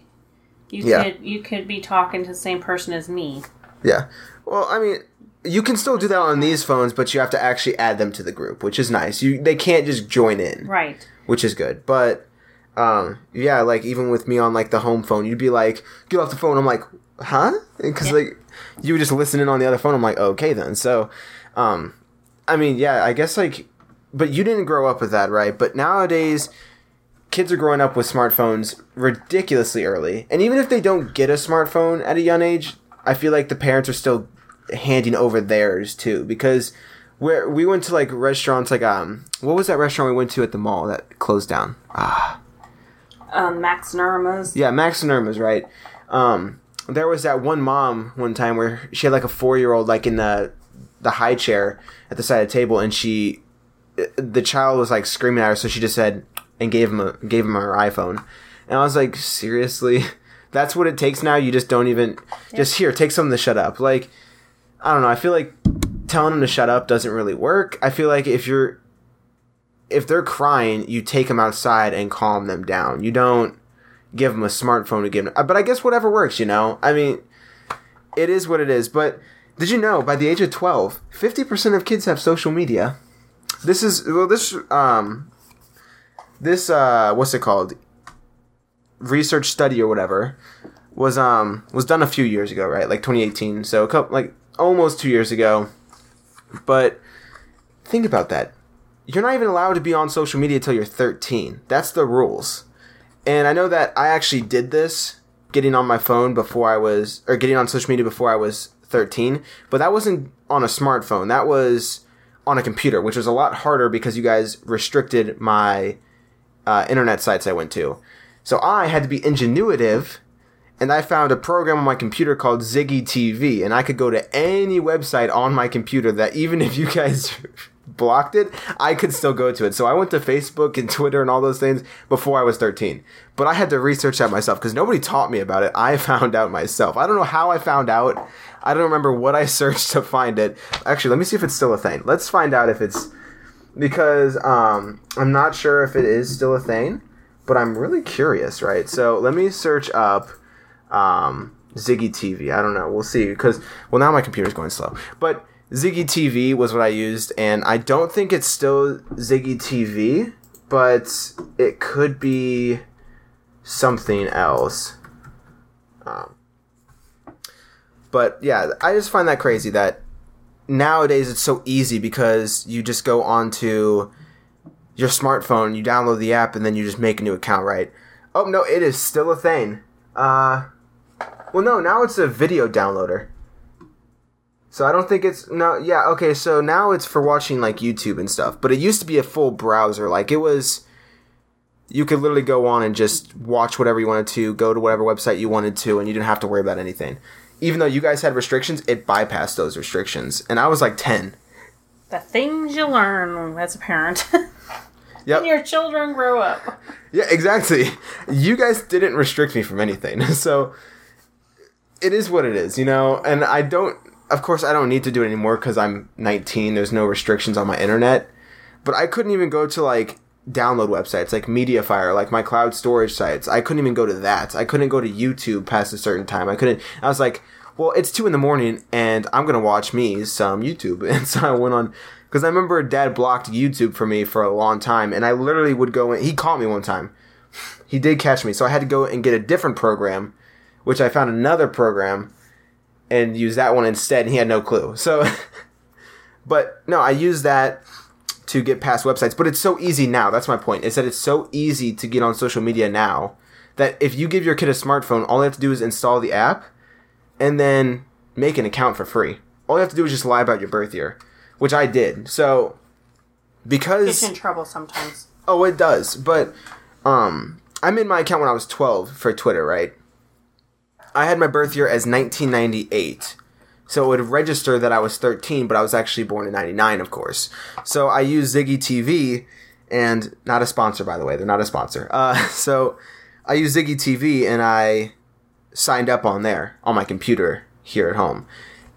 You Yeah. could you could be talking to the same person as me. yeah. Well, I mean, you can still do that on these phones, but you have to actually add them to the group, which is nice. You they can't just join in. Right. which is good. But um, yeah, like even with me on like the home phone, you'd be like, "Get off the phone." I'm like, "Huh?" Because Yeah. like you were just listening on the other phone. I'm like, "Okay then." So, um, I mean, yeah, I guess like, but you didn't grow up with that, right? But nowadays. Kids are growing up with smartphones ridiculously early. And even if they don't get a smartphone at a young age, I feel like the parents are still handing over theirs too. Because where we went to like restaurants like um what was that restaurant we went to at the mall that closed down? Ah Um, Max Nurma's. yeah, Max and Erma's, right? Um, there was that one mom one time where she had like a four year old like in the the high chair at the side of the table, and she the child was like screaming at her, so she just said and gave him a gave him her iPhone, and I was like, seriously, <laughs> that's what it takes now. You just don't even just here take something to shut up. Like I don't know. I feel like telling them to shut up doesn't really work. I feel like if you're if they're crying, you take them outside and calm them down. You don't give them a smartphone to give them. But I guess whatever works, you know? I mean, it is what it is. But did you know by the age of 12, 50% of kids have social media? This is, well, this, um, this, uh, what's it called? Research study or whatever was, um, was done a few years ago, right? Like 2018. So a couple, like almost two years ago. But think about that you're not even allowed to be on social media until you're 13. That's the rules. And I know that I actually did this getting on my phone before I was or getting on social media before I was 13, but that wasn't on a smartphone. That was on a computer, which was a lot harder because you guys restricted my uh, internet sites I went to. So I had to be ingenuitive and I found a program on my computer called Ziggy TV, and I could go to any website on my computer that even if you guys blocked it, I could still go to it. So I went to Facebook and Twitter and all those things before I was 13. But I had to research that myself because nobody taught me about it. I <laughs> found out myself. I don't know how I found out. I don't remember what I <laughs> searched to find it. Actually, let me see if it's still a thing. Let's find out if it's because um, I'm not sure if it is still a thing, but I'm really curious, right? So let me search up um, Ziggy TV. I don't know. We'll see because well now my computer's going slow. But Ziggy TV was what I used, and I don't think it's still Ziggy TV, but it could be something else. Um, but yeah, I just find that crazy that nowadays it's so easy because you just go onto your smartphone, you download the app, and then you just make a new account, right? Oh no, it is still a thing. Uh, well, no, now it's a video downloader. So I don't think it's no. Yeah, okay. So now it's for watching like YouTube and stuff, but it used to be a full browser. Like it was, you could literally go on and just watch whatever you wanted to, go to whatever website you wanted to, and you didn't have to worry about anything. Even though you guys had restrictions, it bypassed those restrictions, and I was like ten. The things you learn as a parent. <laughs> Yep. when your children grow up. Yeah, exactly. You guys didn't restrict me from anything. <laughs> So it is what it is, you know? And I don't, of course, I don't need to do it anymore because I'm 19. There's no restrictions on my internet. But I couldn't even go to like download websites like Mediafire, like my cloud storage sites. I couldn't even go to that. I couldn't go to YouTube past a certain time. I couldn't, I was like, well, it's two in the morning and I'm to watch me some YouTube. <laughs> And so I went on because I remember dad blocked YouTube for me for a long time, and I literally would go in. He caught me one time. He did catch me, so I had to go and get a different program, which I found another program and use that one instead. And he had no clue. So, <laughs> but no, I use that to get past websites. But it's so easy now. That's my point. Is that it's so easy to get on social media now that if you give your kid a smartphone, all they have to do is install the app and then make an account for free. All you have to do is just lie about your birth year which I did. So because you in trouble sometimes. oh, it does. But um, I made my account when I was 12 for Twitter, right? I had my birth year as 1998. So it would register that I was 13, but I was actually born in 99, of course. So I used Ziggy TV, and not a sponsor, by the way. They're not a sponsor. Uh, <laughs> so I used Ziggy TV, and I signed up on there on my computer here at home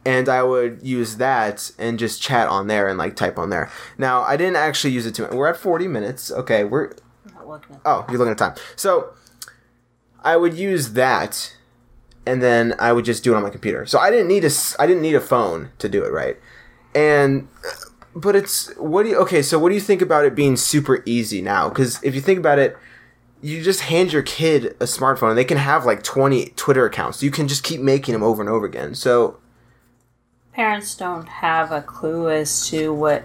and I would use that and just chat on there and like type on there. Now I didn't actually use it too. Much. We're at forty minutes. Okay, we're. Not looking at- Oh, you're looking at time. So I would use that, and then I would just do it on my computer. So I didn't need a I didn't need a phone to do it, right? And but it's what do you okay? So what do you think about it being super easy now? Because if you think about it. You just hand your kid a smartphone and they can have like 20 Twitter accounts. You can just keep making them over and over again. So, Parents don't have a clue as to what.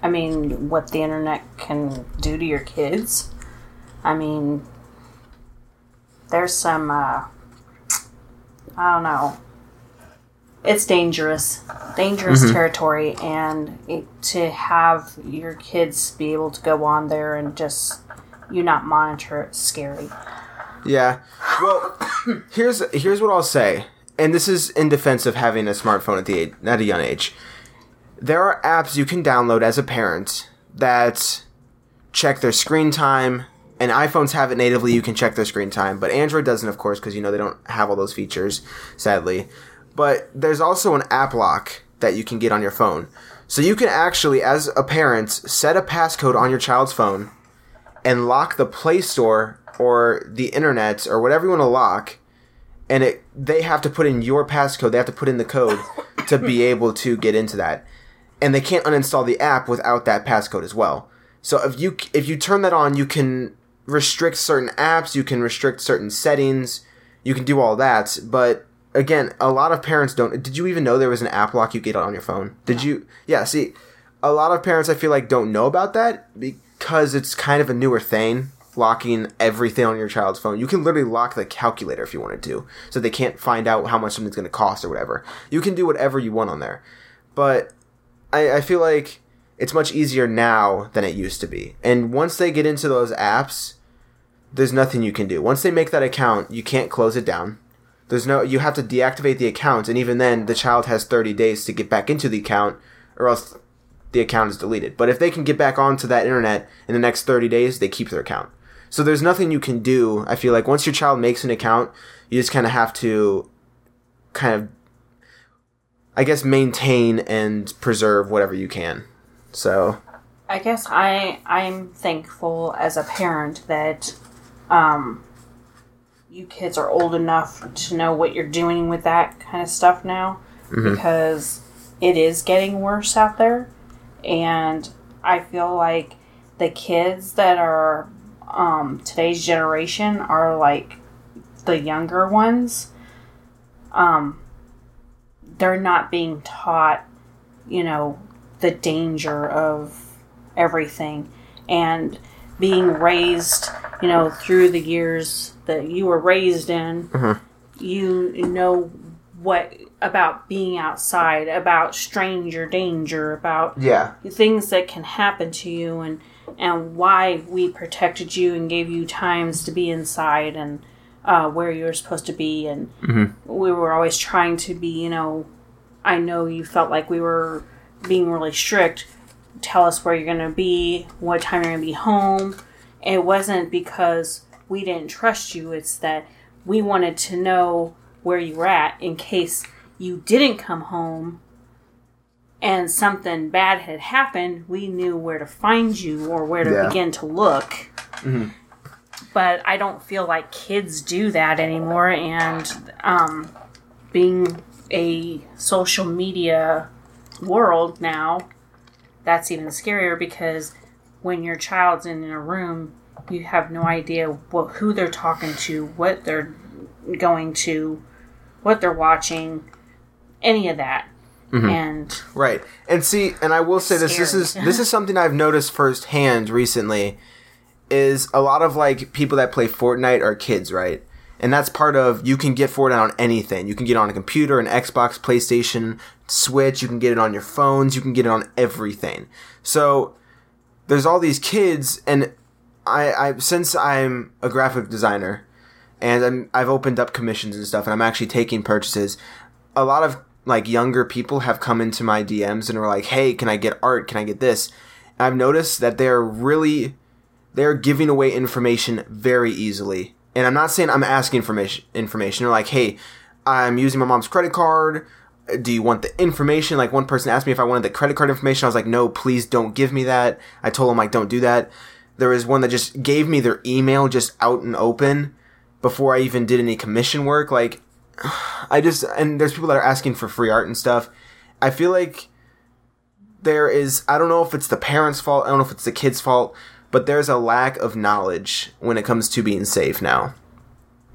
I mean, what the internet can do to your kids. I mean, there's some. Uh, I don't know. It's dangerous, dangerous mm-hmm. territory, and it, to have your kids be able to go on there and just you not monitor it's scary. Yeah. Well, <coughs> here's here's what I'll say, and this is in defense of having a smartphone at the age, at a young age. There are apps you can download as a parent that check their screen time, and iPhones have it natively. You can check their screen time, but Android doesn't, of course, because you know they don't have all those features, sadly. But there's also an app lock that you can get on your phone, so you can actually, as a parent, set a passcode on your child's phone and lock the Play Store or the internet or whatever you want to lock, and it they have to put in your passcode. They have to put in the code <laughs> to be able to get into that, and they can't uninstall the app without that passcode as well. So if you if you turn that on, you can restrict certain apps, you can restrict certain settings, you can do all that. But again, a lot of parents don't. Did you even know there was an app lock you get on your phone? Did you? Yeah. See, a lot of parents I feel like don't know about that because it's kind of a newer thing. Locking everything on your child's phone. You can literally lock the calculator if you wanted to, so they can't find out how much something's going to cost or whatever. You can do whatever you want on there, but I, I feel like it's much easier now than it used to be. And once they get into those apps, there's nothing you can do. Once they make that account, you can't close it down. There's no you have to deactivate the account and even then the child has 30 days to get back into the account or else the account is deleted. But if they can get back onto that internet in the next 30 days, they keep their account. So there's nothing you can do. I feel like once your child makes an account, you just kind of have to kind of I guess maintain and preserve whatever you can. So, I guess I I'm thankful as a parent that um you kids are old enough to know what you're doing with that kind of stuff now because it is getting worse out there. And I feel like the kids that are um, today's generation are like the younger ones. Um, they're not being taught, you know, the danger of everything and being raised, you know, through the years that you were raised in. You know what about being outside, about stranger danger, about Yeah. things that can happen to you and and why we protected you and gave you times to be inside and uh, where you were supposed to be and we were always trying to be you know i know you felt like we were being really strict tell us where you're going to be what time you're going to be home it wasn't because we didn't trust you it's that we wanted to know where you were at in case you didn't come home and something bad had happened, we knew where to find you or where to Yeah. begin to look. But I don't feel like kids do that anymore. And um, being a social media world now, that's even scarier because when your child's in a room, you have no idea what, who they're talking to, what they're going to, what they're watching, any of that. Mm-hmm. And Right. And see, and I will say this this is this is something I've noticed firsthand recently is a lot of like people that play Fortnite are kids, right? And that's part of you can get Fortnite on anything. You can get it on a computer, an Xbox, PlayStation, Switch, you can get it on your phones, you can get it on everything. So there's all these kids and I, I since I'm a graphic designer and I'm, I've opened up commissions and stuff and I'm actually taking purchases, a lot of like younger people have come into my DMs and are like, "Hey, can I get art? Can I get this?" And I've noticed that they're really they're giving away information very easily. And I'm not saying I'm asking information information. They're like, "Hey, I'm using my mom's credit card. Do you want the information?" Like one person asked me if I wanted the credit card information. I was like, "No, please don't give me that." I told them like, "Don't do that." There was one that just gave me their email just out and open before I even did any commission work. Like <sighs> I just and there's people that are asking for free art and stuff. I feel like there is I don't know if it's the parents' fault, I don't know if it's the kids' fault, but there's a lack of knowledge when it comes to being safe now.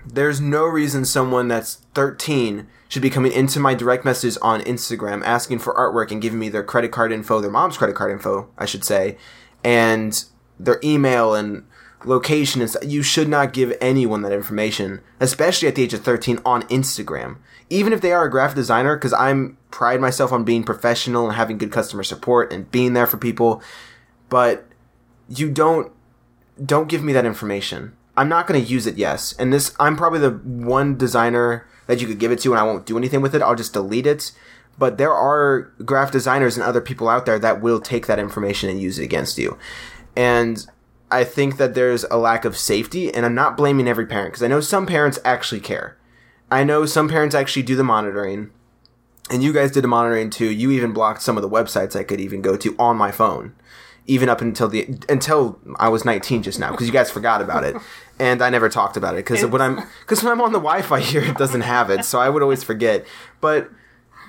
There's no reason someone that's 13 should be coming into my direct messages on Instagram asking for artwork and giving me their credit card info, their mom's credit card info, I should say, and their email and location and. You should not give anyone that information, especially at the age of 13 on Instagram. Even if they are a graphic designer, because I'm pride myself on being professional and having good customer support and being there for people, but you don't don't give me that information. I'm not going to use it, yes. And this, I'm probably the one designer that you could give it to and I won't do anything with it. I'll just delete it. But there are graphic designers and other people out there that will take that information and use it against you. And I think that there's a lack of safety, and I'm not blaming every parent because I know some parents actually care. I know some parents actually do the monitoring, and you guys did the monitoring too. You even blocked some of the websites I could even go to on my phone, even up until the until I was 19 just now because you guys forgot about it, <laughs> and I never talked about it because when I'm because when I'm on the Wi-Fi here, it doesn't have it, so I would always forget. But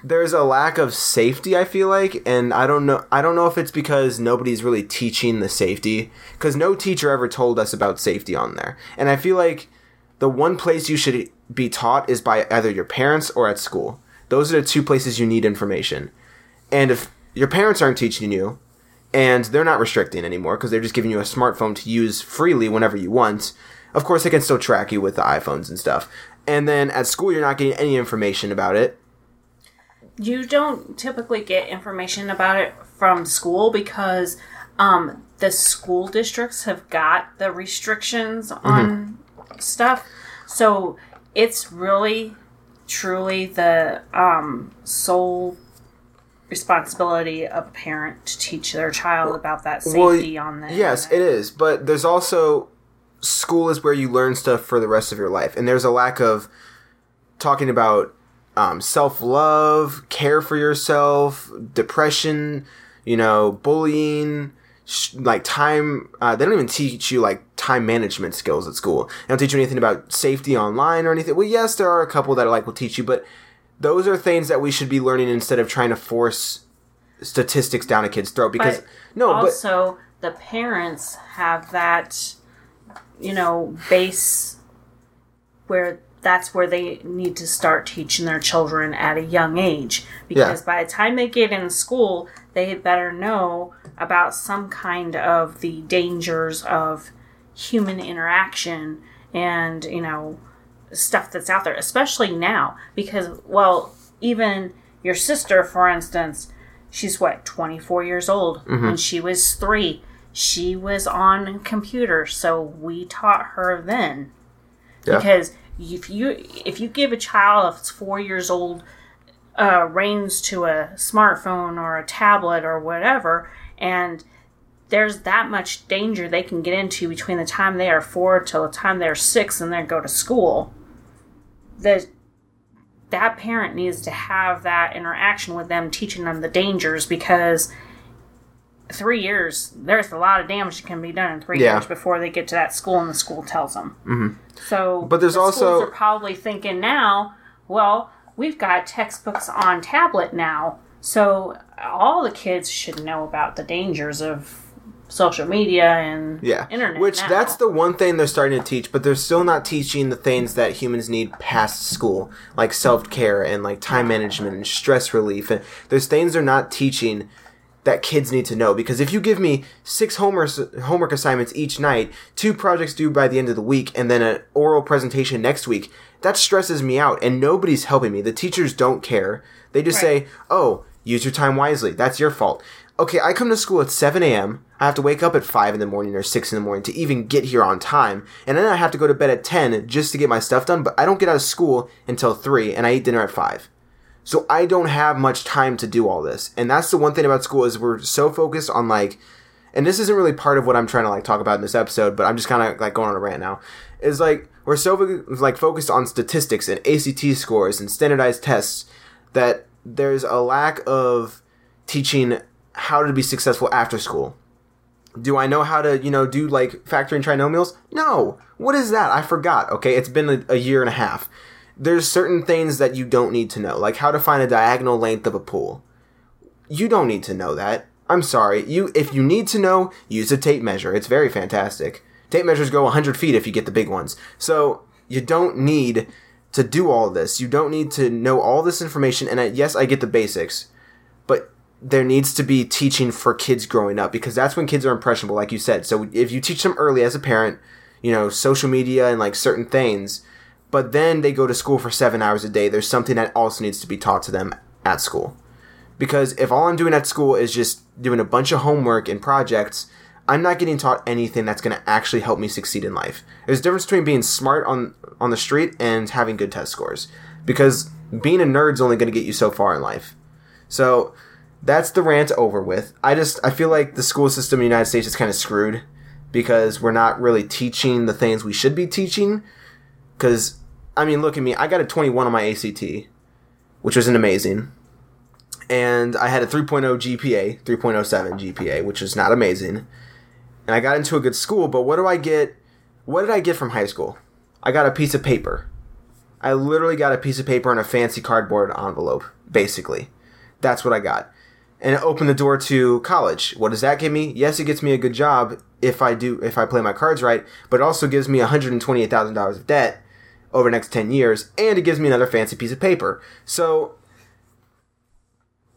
there's a lack of safety i feel like and i don't know i don't know if it's because nobody's really teaching the safety because no teacher ever told us about safety on there. And i feel like the one place you should be taught is by either your parents or at school. Those are the two places you need information. And if your parents aren't teaching you and they're not restricting anymore because they're just giving you a smartphone to use freely whenever you want. Of course they can still track you with the iphones and stuff. And then at school you're not getting any information about it. You don't typically get information about it from school because um, the school districts have got the restrictions on stuff. So it's really, truly the um, sole responsibility of a parent to teach their child about that Well, safety on the Yes, internet. it is. But there's also school is where you learn stuff for the rest of your life, and there's a lack of talking about um, self love, care for yourself, depression, you know, bullying. sh- Like time, uh, they don't even teach you like time management skills at school. They don't teach you anything about safety online or anything. Well, yes, there are a couple that like will teach you, but those are things that we should be learning instead of trying to force statistics down a kid's throat because But no but also the parents have that you know base where that's where they need to start teaching their children at a young age because by the time they get in school they better know about some kind of the dangers of human interaction and you know stuff that's out there especially now because well even your sister for instance she's what 24 years old. When she was 3 she was on computers so we taught her then. Yeah. because if you if you give a child that's 4 years old uh, reins to a smartphone or a tablet or whatever and there's that much danger they can get into between the time they are four till the time they're six and they go to school that that parent needs to have that interaction with them teaching them the dangers because three years there's a lot of damage that can be done in three Yeah. years before they get to that school and the school tells them mm-hmm. so But there's the also- are probably thinking now well we've got textbooks on tablet now so all the kids should know about the dangers of social media and Yeah. internet Which now. that's the one thing they're starting to teach, but they're still not teaching the things that humans need past school, like self care and like time management and stress relief. And there's things they're not teaching that kids need to know because if you give me six homework homework assignments each night, two projects due by the end of the week, and then an oral presentation next week, that stresses me out, and nobody's helping me. The teachers don't care. They just Right. say, "Oh, use your time wisely. That's your fault." Okay, I come to school at 7 a.m. I have to wake up at 5 in the morning or 6 in the morning to even get here on time. And then I have to go to bed at 10 just to get my stuff done, but I don't get out of school until 3 and I eat dinner at 5. So I don't have much time to do all this. And that's the one thing about school is we're so focused on like and this isn't really part of what I'm trying to like talk about in this episode, but I'm just kind of like going on a rant now. Is like we're so like focused on statistics and ACT scores and standardized tests that there's a lack of teaching how to be successful after school. Do I know how to, you know, do like factoring trinomials? No. What is that? I forgot. Okay, it's been a, a year and a half. There's certain things that you don't need to know, like how to find a diagonal length of a pool. You don't need to know that. I'm sorry. You if you need to know, use a tape measure. It's very fantastic. Tape measures go 100 feet if you get the big ones. So, you don't need to do all this. You don't need to know all this information and I, yes, I get the basics. There needs to be teaching for kids growing up because that's when kids are impressionable like you said. So, if you teach them early as a parent, you know, social media and like certain things, but then they go to school for 7 hours a day, there's something that also needs to be taught to them at school because if all I'm doing at school is just doing a bunch of homework and projects, I'm not getting taught anything that's going to actually help me succeed in life. There's a difference between being smart on on the street and having good test scores because being a nerd's only going to get you so far in life. So that's the rant over with. I just I feel like the school system in the United States is kind of screwed because we're not really teaching the things we should be teaching cuz I mean, look at me. I got a 21 on my ACT, which was an amazing and I had a 3.0 GPA, 3.07 GPA, which is not amazing. And I got into a good school, but what do I get? What did I get from high school? I got a piece of paper. I literally got a piece of paper and a fancy cardboard envelope, basically. That's what I got. And it opened the door to college. What does that give me? Yes, it gets me a good job if I do if I play my cards right, but it also gives me $128,000 of debt over the next 10 years and it gives me another fancy piece of paper. So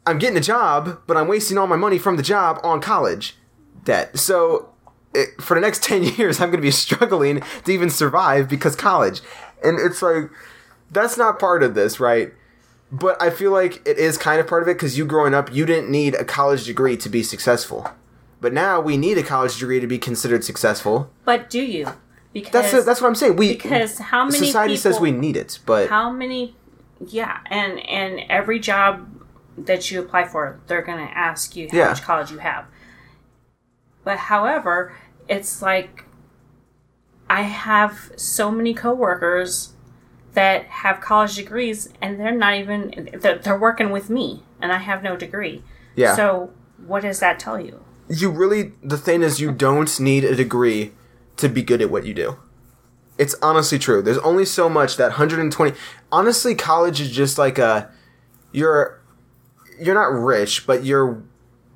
I'm getting a job, but I'm wasting all my money from the job on college debt. So it, for the next <laughs> 10 years, I'm going to be struggling to even survive because college. And it's like, that's not part of this, right? But I feel like it is kind of part of it because you growing up, you didn't need a college degree to be successful. But now we need a college degree to be considered successful. But do you? Because That's that's what I'm saying. We because how many society people, says we need it, but how many yeah and and every job that you apply for they're going to ask you how Yeah. much college you have but however it's like i have so many coworkers that have college degrees and they're not even they're, they're working with me and i have no degree Yeah. so what does that tell you you really the thing is you don't need a degree to be good at what you do. It's honestly true. There's only so much that 120. Honestly, college is just like a you're you're not rich, but you're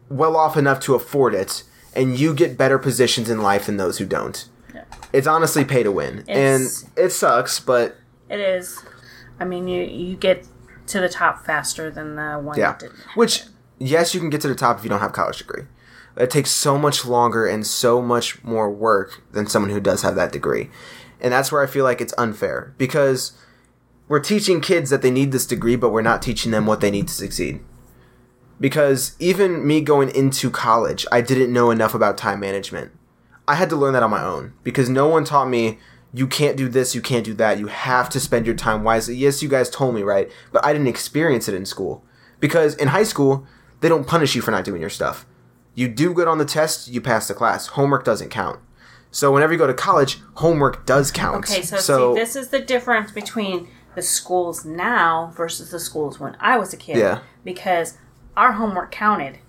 well off enough to afford it, and you get better positions in life than those who don't. Yeah. It's honestly pay to win, It's- and it sucks, but It is. I mean, you you get to the top faster than the one yeah. that didn't. Which it. yes, you can get to the top if you don't have a college degree. It takes so much longer and so much more work than someone who does have that degree. And that's where I feel like it's unfair because we're teaching kids that they need this degree, but we're not teaching them what they need to succeed. Because even me going into college, I didn't know enough about time management. I had to learn that on my own because no one taught me you can't do this, you can't do that, you have to spend your time wisely. Yes, you guys told me, right? But I didn't experience it in school. Because in high school, they don't punish you for not doing your stuff. You do good on the test, you pass the class. Homework doesn't count. So whenever you go to college, homework does count. Okay, so, see, this is the difference between the schools now versus the schools when I was a kid. Yeah. Because our homework counted.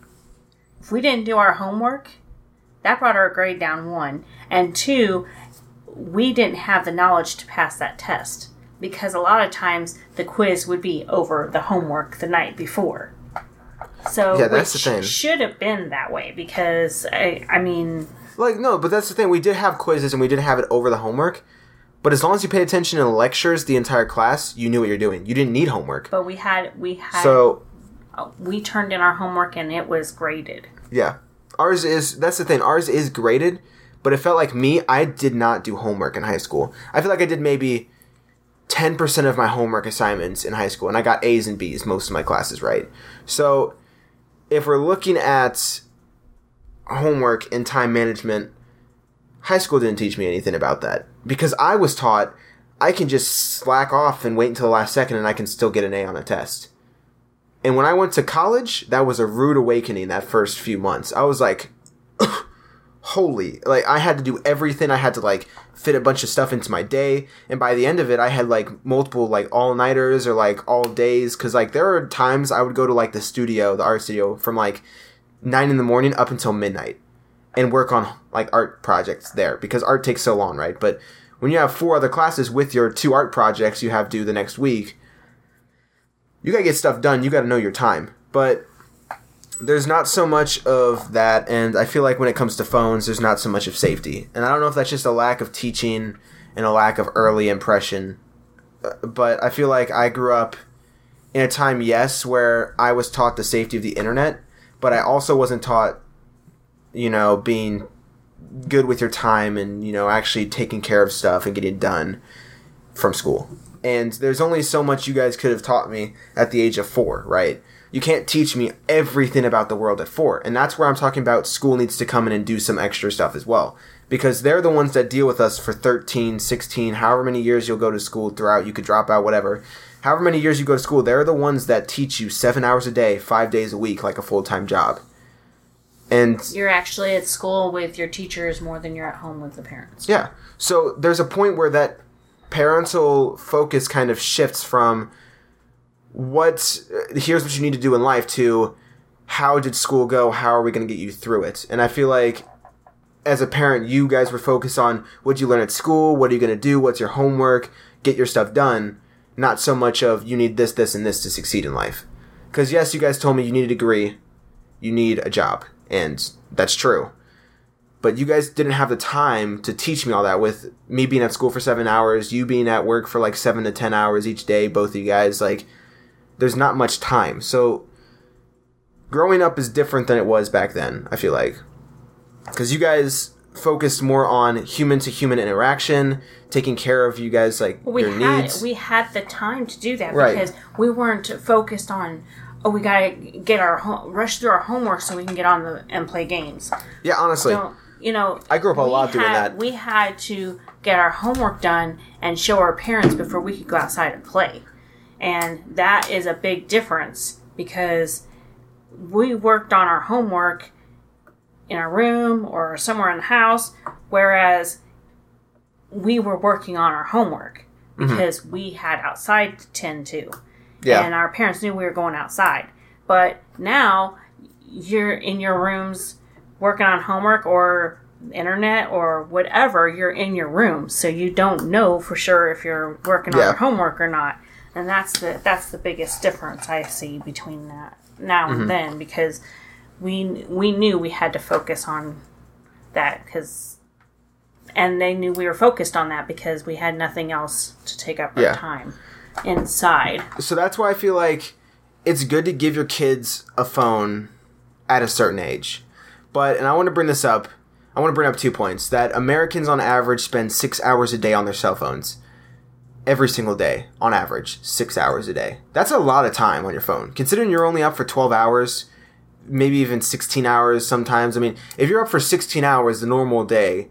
If we didn't do our homework, that brought our grade down one. And two, we didn't have the knowledge to pass that test. Because a lot of times the quiz would be over the homework the night before. So Yeah, that's the thing. should have been that way because I, I mean Like no, but that's the thing. We did have quizzes and we did have it over the homework. But as long as you paid attention in lectures the entire class, you knew what you're doing. You didn't need homework. but we had we had So uh, we turned in our homework and it was graded. yeah, ours is that's the thing. Ours is graded, but it felt like me. I did not do homework in high school. I feel like I did maybe ten percent of my homework assignments in high school, and I got A's and B's most of my classes right. So if we're looking at homework and time management, high school didn't teach me anything about that because I was taught I can just slack off and wait until the last second and I can still get an A on a test. And when I went to college, that was a rude awakening that first few months. I was like, <clears throat> holy, like I had to do everything. I had to like fit a bunch of stuff into my day. And by the end of it, I had like multiple like all nighters or like all days. Cause like there are times I would go to like the studio, the art studio from like nine in the morning up until midnight and work on like art projects there because art takes so long, right? But when you have four other classes with your two art projects you have due the next week, you gotta get stuff done. You gotta know your time. But there's not so much of that, and I feel like when it comes to phones, there's not so much of safety. And I don't know if that's just a lack of teaching and a lack of early impression. Uh, But I feel like I grew up in a time, yes, where I was taught the safety of the internet, but I also wasn't taught, you know, being good with your time and, you know, actually taking care of stuff and getting done from school. And there's only so much you guys could have taught me at the age of four, right? You can't teach me everything about the world at four. And that's where I'm talking about school needs to come in and do some extra stuff as well. Because they're the ones that deal with us for 13, 16, however many years you'll go to school throughout. You could drop out, whatever. However many years you go to school, they're the ones that teach you seven hours a day, five days a week, like a full time job. And You're actually at school with your teachers more than you're at home with the parents. Yeah. So there's a point where that parental focus kind of shifts from what here's what you need to do in life to how did school go? How are we going to get you through it? And I feel like as a parent, you guys were focused on what you learn at school, what are you going to do, what's your homework, get your stuff done, not so much of you need this, this, and this to succeed in life. Because yes, you guys told me you need a degree, you need a job, and that's true but you guys didn't have the time to teach me all that with me being at school for seven hours you being at work for like seven to ten hours each day both of you guys like there's not much time so growing up is different than it was back then i feel like because you guys focused more on human to human interaction taking care of you guys like we your had needs we had the time to do that Right. because we weren't focused on oh we gotta get our home, rush through our homework so we can get on the and play games. yeah honestly you know? I grew up a lot doing that. We had to get our homework done and show our parents before we could go outside and play, and that is a big difference because we worked on our homework in our room or somewhere in the house, whereas we were working on our homework mm-hmm. because we had outside to tend to. yeah And our parents knew we were going outside. But now you're in your rooms working on homework or internet or whatever, you're in your room, so you don't know for sure if you're working on your homework or not. And that's the that's the biggest difference I see between that now Mm-hmm. and then because we we knew we had to focus on that because and they knew we were focused on that because we had nothing else to take up our time inside. So that's why I feel like it's good to give your kids a phone at a certain age. But and I want to bring this up. I want to bring up two points that Americans on average spend 6 hours a day on their cell phones. Every single day, on average, 6 hours a day. That's a lot of time on your phone. Considering you're only up for 12 hours, maybe even 16 hours sometimes. I mean, if you're up for 16 hours the normal day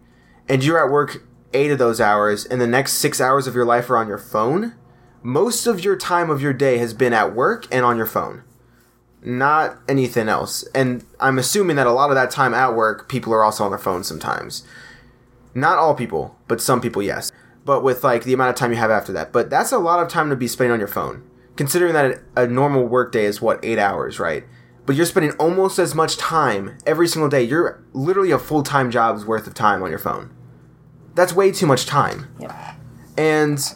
and you're at work 8 of those hours and the next 6 hours of your life are on your phone, most of your time of your day has been at work and on your phone not anything else and i'm assuming that a lot of that time at work people are also on their phone sometimes not all people but some people yes but with like the amount of time you have after that but that's a lot of time to be spending on your phone considering that a normal work day is what eight hours right but you're spending almost as much time every single day you're literally a full-time job's worth of time on your phone that's way too much time Yep. and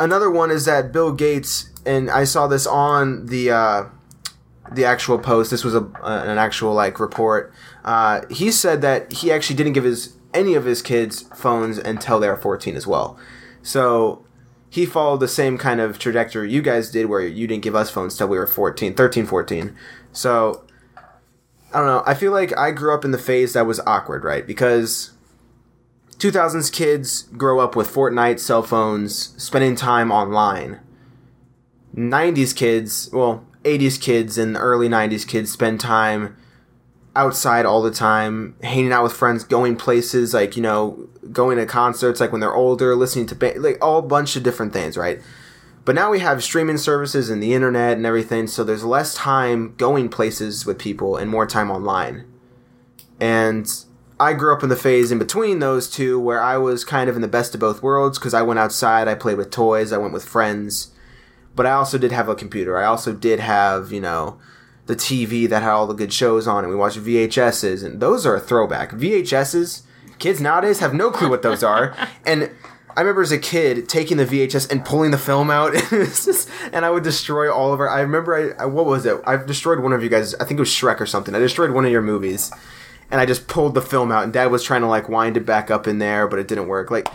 another one is that Bill Gates, and I saw this on the uh, the actual post. This was a an actual like report. Uh, he said that he actually didn't give his any of his kids phones until they were 14 as well. So he followed the same kind of trajectory you guys did, where you didn't give us phones till we were 14, 13, 14. So I don't know. I feel like I grew up in the phase that was awkward, right? Because 2000s kids grow up with Fortnite, cell phones, spending time online. 90s kids, well, 80s kids and early 90s kids spend time outside all the time, hanging out with friends, going places like, you know, going to concerts like when they're older, listening to ba- like all bunch of different things, right? But now we have streaming services and the internet and everything, so there's less time going places with people and more time online. And I grew up in the phase in between those two where I was kind of in the best of both worlds because I went outside, I played with toys, I went with friends, but I also did have a computer. I also did have, you know, the TV that had all the good shows on, and we watched VHSs, and those are a throwback. VHSs, kids nowadays have no clue what those are, <laughs> and I remember as a kid taking the VHS and pulling the film out, <laughs> and, just, and I would destroy all of our. I remember, I, I what was it? I've destroyed one of you guys. I think it was Shrek or something. I destroyed one of your movies, and I just pulled the film out, and Dad was trying to like wind it back up in there, but it didn't work. Like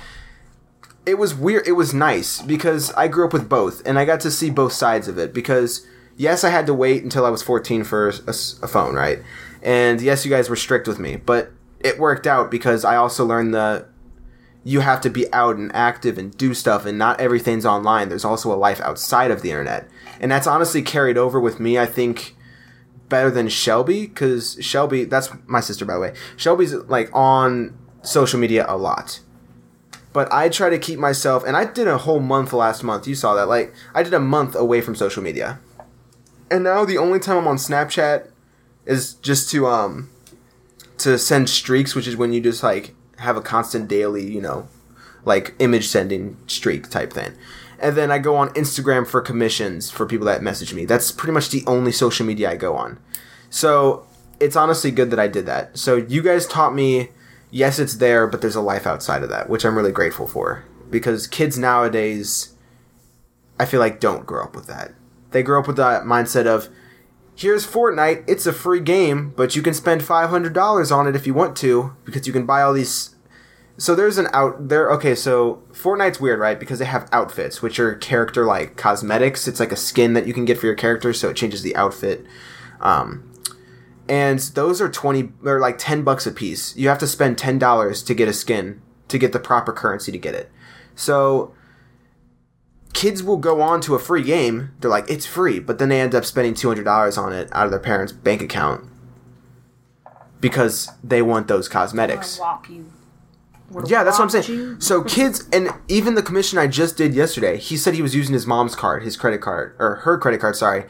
it was weird. It was nice because I grew up with both, and I got to see both sides of it. Because yes, I had to wait until I was 14 for a phone, right? And yes, you guys were strict with me, but it worked out because I also learned the you have to be out and active and do stuff, and not everything's online. There's also a life outside of the internet, and that's honestly carried over with me. I think better than Shelby because Shelby, that's my sister by the way. Shelby's like on social media a lot but I try to keep myself, and I did a whole month last month. You saw that. Like, I did a month away from social media. And now the only time I'm on Snapchat is just to, um, to send streaks, which is when you just, like, have a constant daily, you know, like, image sending streak type thing. And then I go on Instagram for commissions for people that message me. That's pretty much the only social media I go on. So, it's honestly good that I did that. So, you guys taught me yes, it's there, but there's a life outside of that, which I'm really grateful for. Because kids nowadays, I feel like don't grow up with that. They grow up with that mindset of, here's Fortnite, it's a free game, but you can spend $500 on it if you want to, because you can buy all these. So there's an out there. Okay, so Fortnite's weird, right? Because they have outfits, which are character like cosmetics. It's like a skin that you can get for your character, so it changes the outfit. Um, and those are 20 or like 10 bucks a piece you have to spend $10 to get a skin to get the proper currency to get it so kids will go on to a free game they're like it's free but then they end up spending $200 on it out of their parents bank account because they want those cosmetics Walk you. Would've yeah, that's what I'm saying. So kids, and even the commission I just did yesterday, he said he was using his mom's card, his credit card, or her credit card, sorry,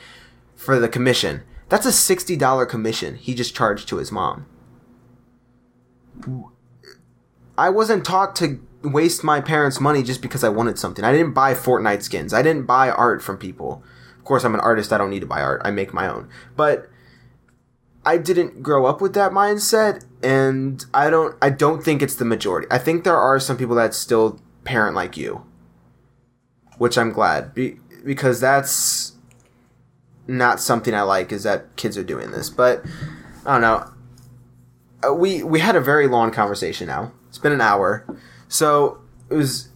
for the commission. That's a sixty dollar commission he just charged to his mom. I wasn't taught to waste my parents' money just because I wanted something. I didn't buy Fortnite skins. I didn't buy art from people. Of course, I'm an artist. I don't need to buy art. I make my own. But I didn't grow up with that mindset, and I don't I don't think it's the majority. I think there are some people that still parent like you, which I'm glad be, because that's not something I like. Is that kids are doing this, but I don't know. Uh, we we had a very long conversation now. It's been an hour, so it was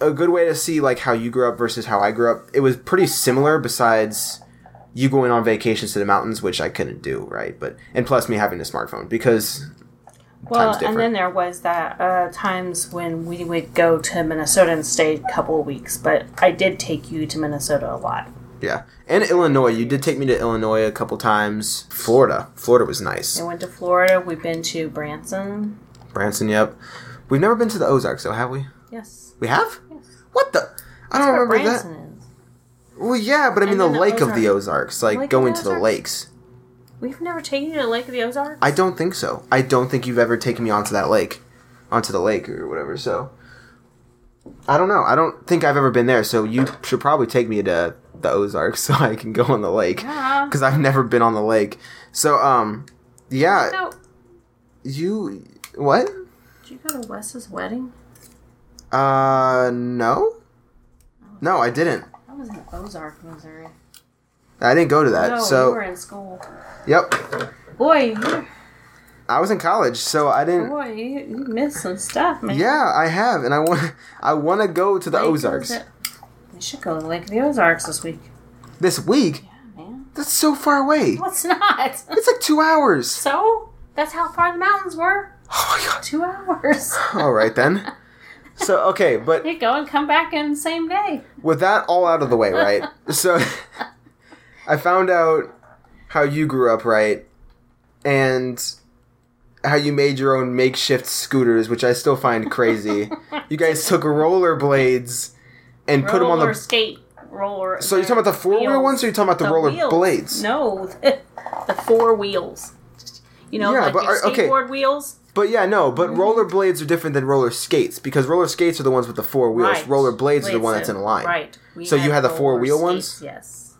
a good way to see like how you grew up versus how I grew up. It was pretty similar, besides you going on vacations to the mountains, which I couldn't do, right? But and plus me having a smartphone because Well, and then there was that uh, times when we would go to Minnesota and stay a couple of weeks. But I did take you to Minnesota a lot. yeah, and Illinois. You did take me to Illinois a couple times. Florida, Florida was nice. I went to Florida. We've been to Branson. Branson, yep. We've never been to the Ozarks, though, have we? Yes. We have. yes. What the? I don't Where remember Branson that. is. Well, yeah, but I mean the the lake of the Ozarks. Ozarks, like Lake going the to the lakes. We've never taken you to Lake of the Ozarks. I don't think so. I don't think you've ever taken me onto that lake, onto the lake or whatever. So I don't know. I don't think I've ever been there. So you should probably take me to the Ozarks <laughs> so I can go on the lake Yeah. because I've never been on the lake. So um, yeah, No. you what? Did you go to Wes's wedding? Uh, no, no, I didn't. I was in Ozark, Missouri. I didn't go to that. no, you so were in school. yep, Boy, you, I was in college, so I didn't. boy, you, you missed some stuff, man. Yeah, I have, and I want <laughs> I want to go to the Lake Ozarks We should go to Lake of the Ozarks this week. this week. Yeah, man. That's so far away. Well, it's not. It's like two hours. So that's how far the mountains were. Oh my god. Two hours. <laughs> All right then. So okay, but you go and come back in the same day. with that all out of the way, right? <laughs> So I found out how you grew up, right? And how you made your own makeshift scooters, which I still find crazy. you guys <laughs> took rollerblades and put them on the. roller the. skate roller. So you're talking about the four wheel ones, or you're talking about the, roller wheels. blades? No, the four wheels. You know, Yeah, like but your are- okay. skateboard wheels. But yeah, no. But Mm-hmm. rollerblades are different than roller skates because roller skates are the ones with the four wheels. Right. Roller blades are the one that's in a line. Right. We So you had the four-wheel ones? Yes.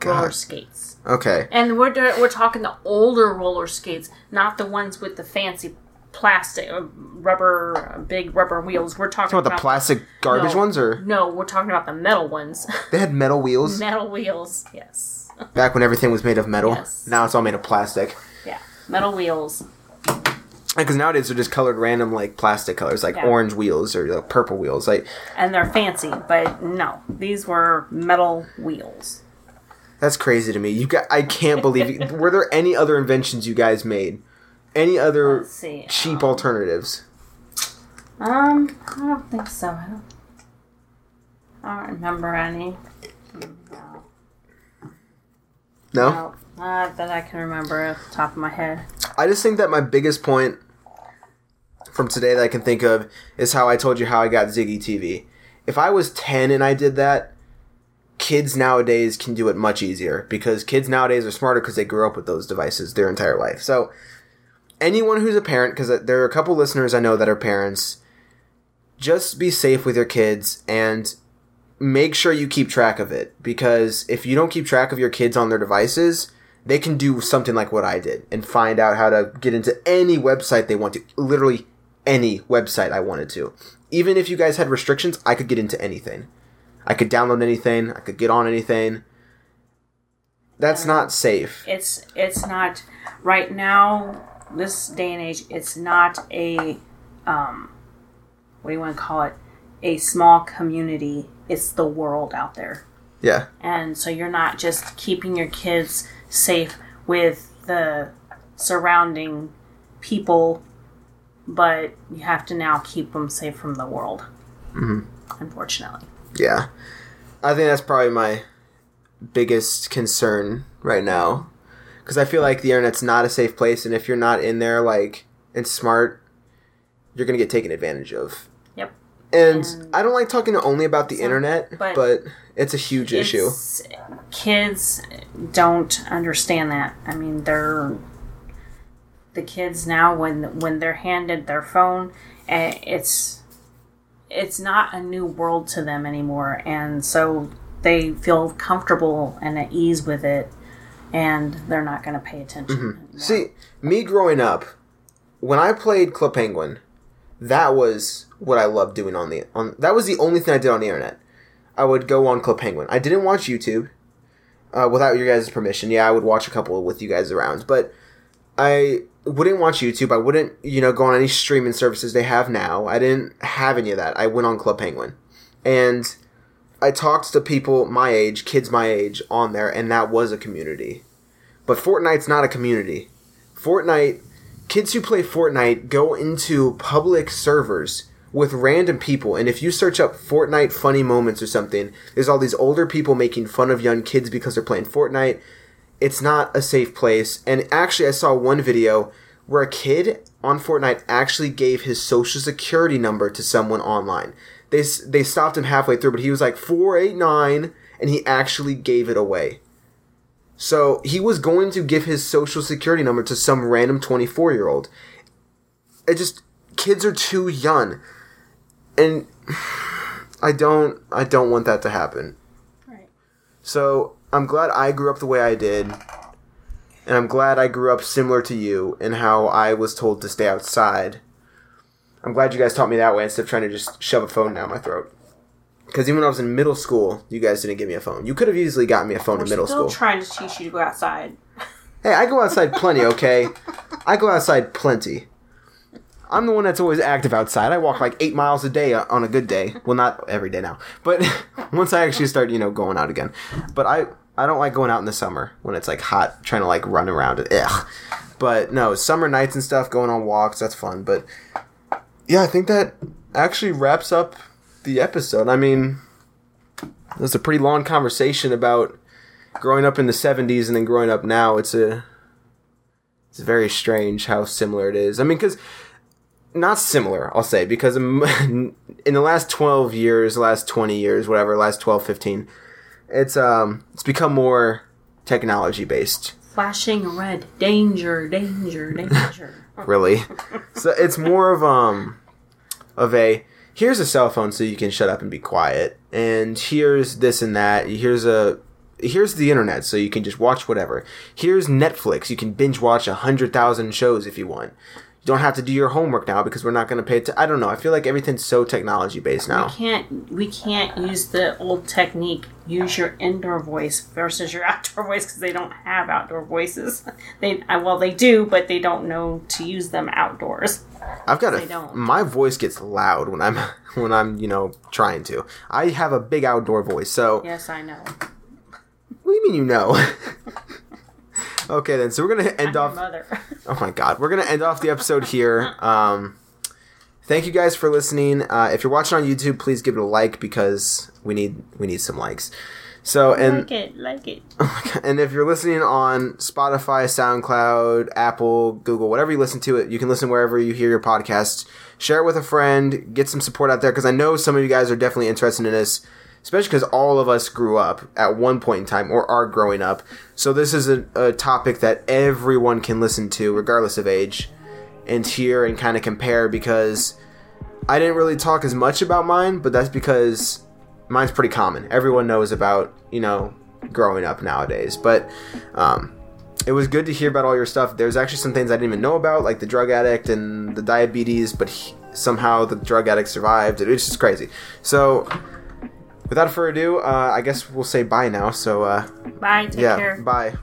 God. Roller skates. Okay. And we're we're talking the older roller skates, not the ones with the fancy plastic uh, rubber uh, big rubber wheels. We're talking Talking about the plastic garbage No. ones, or No, we're talking about the metal ones. <laughs> they had metal wheels metal wheels. Yes. back when everything was made of metal. Yes. Now it's all made of plastic. Yeah. Metal wheels. Because nowadays they're just colored random like plastic colors, like Yeah. orange wheels or like, purple wheels. Like And they're fancy, but no. These were metal wheels. that's crazy to me. You got, I can't believe. You, were there any other inventions you guys made? Any other cheap alternatives? Um, I don't think so. I don't, I don't remember any. No. No. No, not that I can remember off the top of my head. I just think that my biggest point from today that I can think of is how I told you how I got Ziggy TV. If I was 10 and I did that, kids nowadays can do it much easier because kids nowadays are smarter because they grew up with those devices their entire life. So, anyone who's a parent, because uh, there are a couple listeners I know that are parents, just be safe with your kids and make sure you keep track of it because if you don't keep track of your kids on their devices, they can do something like what I did and find out how to get into any website they want to. Literally any website I wanted to. Even if you guys had restrictions, I could get into anything. I could download anything, I could get on anything. That's not safe. It's it's not right now. This day and age, it's not a um, what do you want to call it? A small community. It's the world out there. Yeah. and so you're not just keeping your kids safe with the surrounding people but you have to now keep them safe from the world mm-hmm. unfortunately Yeah. I think that's probably my biggest concern right now. Because I feel like the internet's not a safe place, and if you're not in there, like, and smart, you're going to get taken advantage of. And And- I don't like talking only about the internet, but, but- it's a huge issue. Kids don't understand that i mean they're the kids now when when they're handed their phone eh, it's it's not a new world to them anymore and so they feel comfortable and at ease with it and they're not going to pay attention anymore. See, me growing up, when I played Club Penguin, that was what I loved doing on the on. That was the only thing I did on the internet. I would go on Club Penguin. I didn't watch YouTube uh, without your guys' permission. Yeah, I would watch a couple with you guys around, but I wouldn't watch YouTube. I wouldn't, you know, go on any streaming services they have now. I didn't have any of that. I went on Club Penguin, and I talked to people my age, kids my age, on there, and that was a community. But Fortnite's not a community. Fortnite, kids who play Fortnite go into public servers with random people, and if you search up Fortnite funny moments or something, there's all these older people making fun of young kids because they're playing Fortnite. It's not a safe place. And actually, I saw one video where a kid on Fortnite actually gave his social security number to someone online. They, they stopped him halfway through, but he was like 489, and he actually gave it away. So he was going to give his social security number to some random 24 year old. It just, kids are too young. And <sighs> I don't, I don't want that to happen. Right. So I'm glad I grew up the way I did. And I'm glad I grew up similar to you in how I was told to stay outside. I'm glad you guys taught me that way instead of trying to just shove a phone down my throat. Because even when I was in middle school, you guys didn't give me a phone. You could have easily gotten me a phone in We're middle still school. trying to teach you to go outside. Hey, I go outside plenty, okay? <laughs> I go outside plenty. I'm the one that's always active outside. I walk like eight miles a day uh, on a good day. Well, not every day now, but <laughs> once I actually start, you know, going out again. But I, I don't like going out in the summer when it's like hot, trying to like run around. Ugh. But no, summer nights and stuff, going on walks, that's fun. But yeah, I think that actually wraps up the episode. I mean, it was a pretty long conversation about growing up in the 70s and then growing up now it's a it's very strange how similar it is i mean because not similar i'll say because <laughs> in the last 12 years last 20 years whatever last 12 15 it's um it's become more technology based Flashing red. Danger, danger, danger. <laughs> really so it's more of um of a here's a cell phone so you can shut up and be quiet and here's this and that here's a here's the internet so you can just watch whatever here's netflix you can binge watch a hundred thousand shows if you want you don't have to do your homework now because we're not going to pay t- i don't know i feel like everything's so technology based now. We can't we can't use the old technique use your indoor voice versus your <laughs> outdoor voice because they don't have outdoor voices. <laughs> They uh, well they do but they don't know to use them outdoors. I've got they a don't. my voice gets loud when i'm <laughs> when i'm you know trying to. I have a big outdoor voice so yes i know. What do you mean you know okay then so we're gonna end I'm off <laughs> Oh my god, we're gonna end off the episode here. Um, thank you guys for listening. Uh, if you're watching on YouTube, please give it a like because we need we need some likes. So and like it like it <laughs> and if you're listening on Spotify, SoundCloud, Apple, Google, whatever you listen to it, you can listen wherever you hear your podcast. Share it with a friend. Get some support out there because I know some of you guys are definitely interested in this, especially because all of us grew up at one point in time or are growing up. So this is a, a topic that everyone can listen to, regardless of age, and hear and kind of compare. Because I didn't really talk as much about mine, but that's because mine's pretty common. Everyone knows about you know growing up nowadays. But um, it was good to hear about all your stuff. There's actually some things I didn't even know about, like the drug addict and the diabetes, but he, somehow the drug addict survived. It's just crazy. So, without further ado, uh, I guess we'll say bye now. So, uh, bye take yeah, care bye.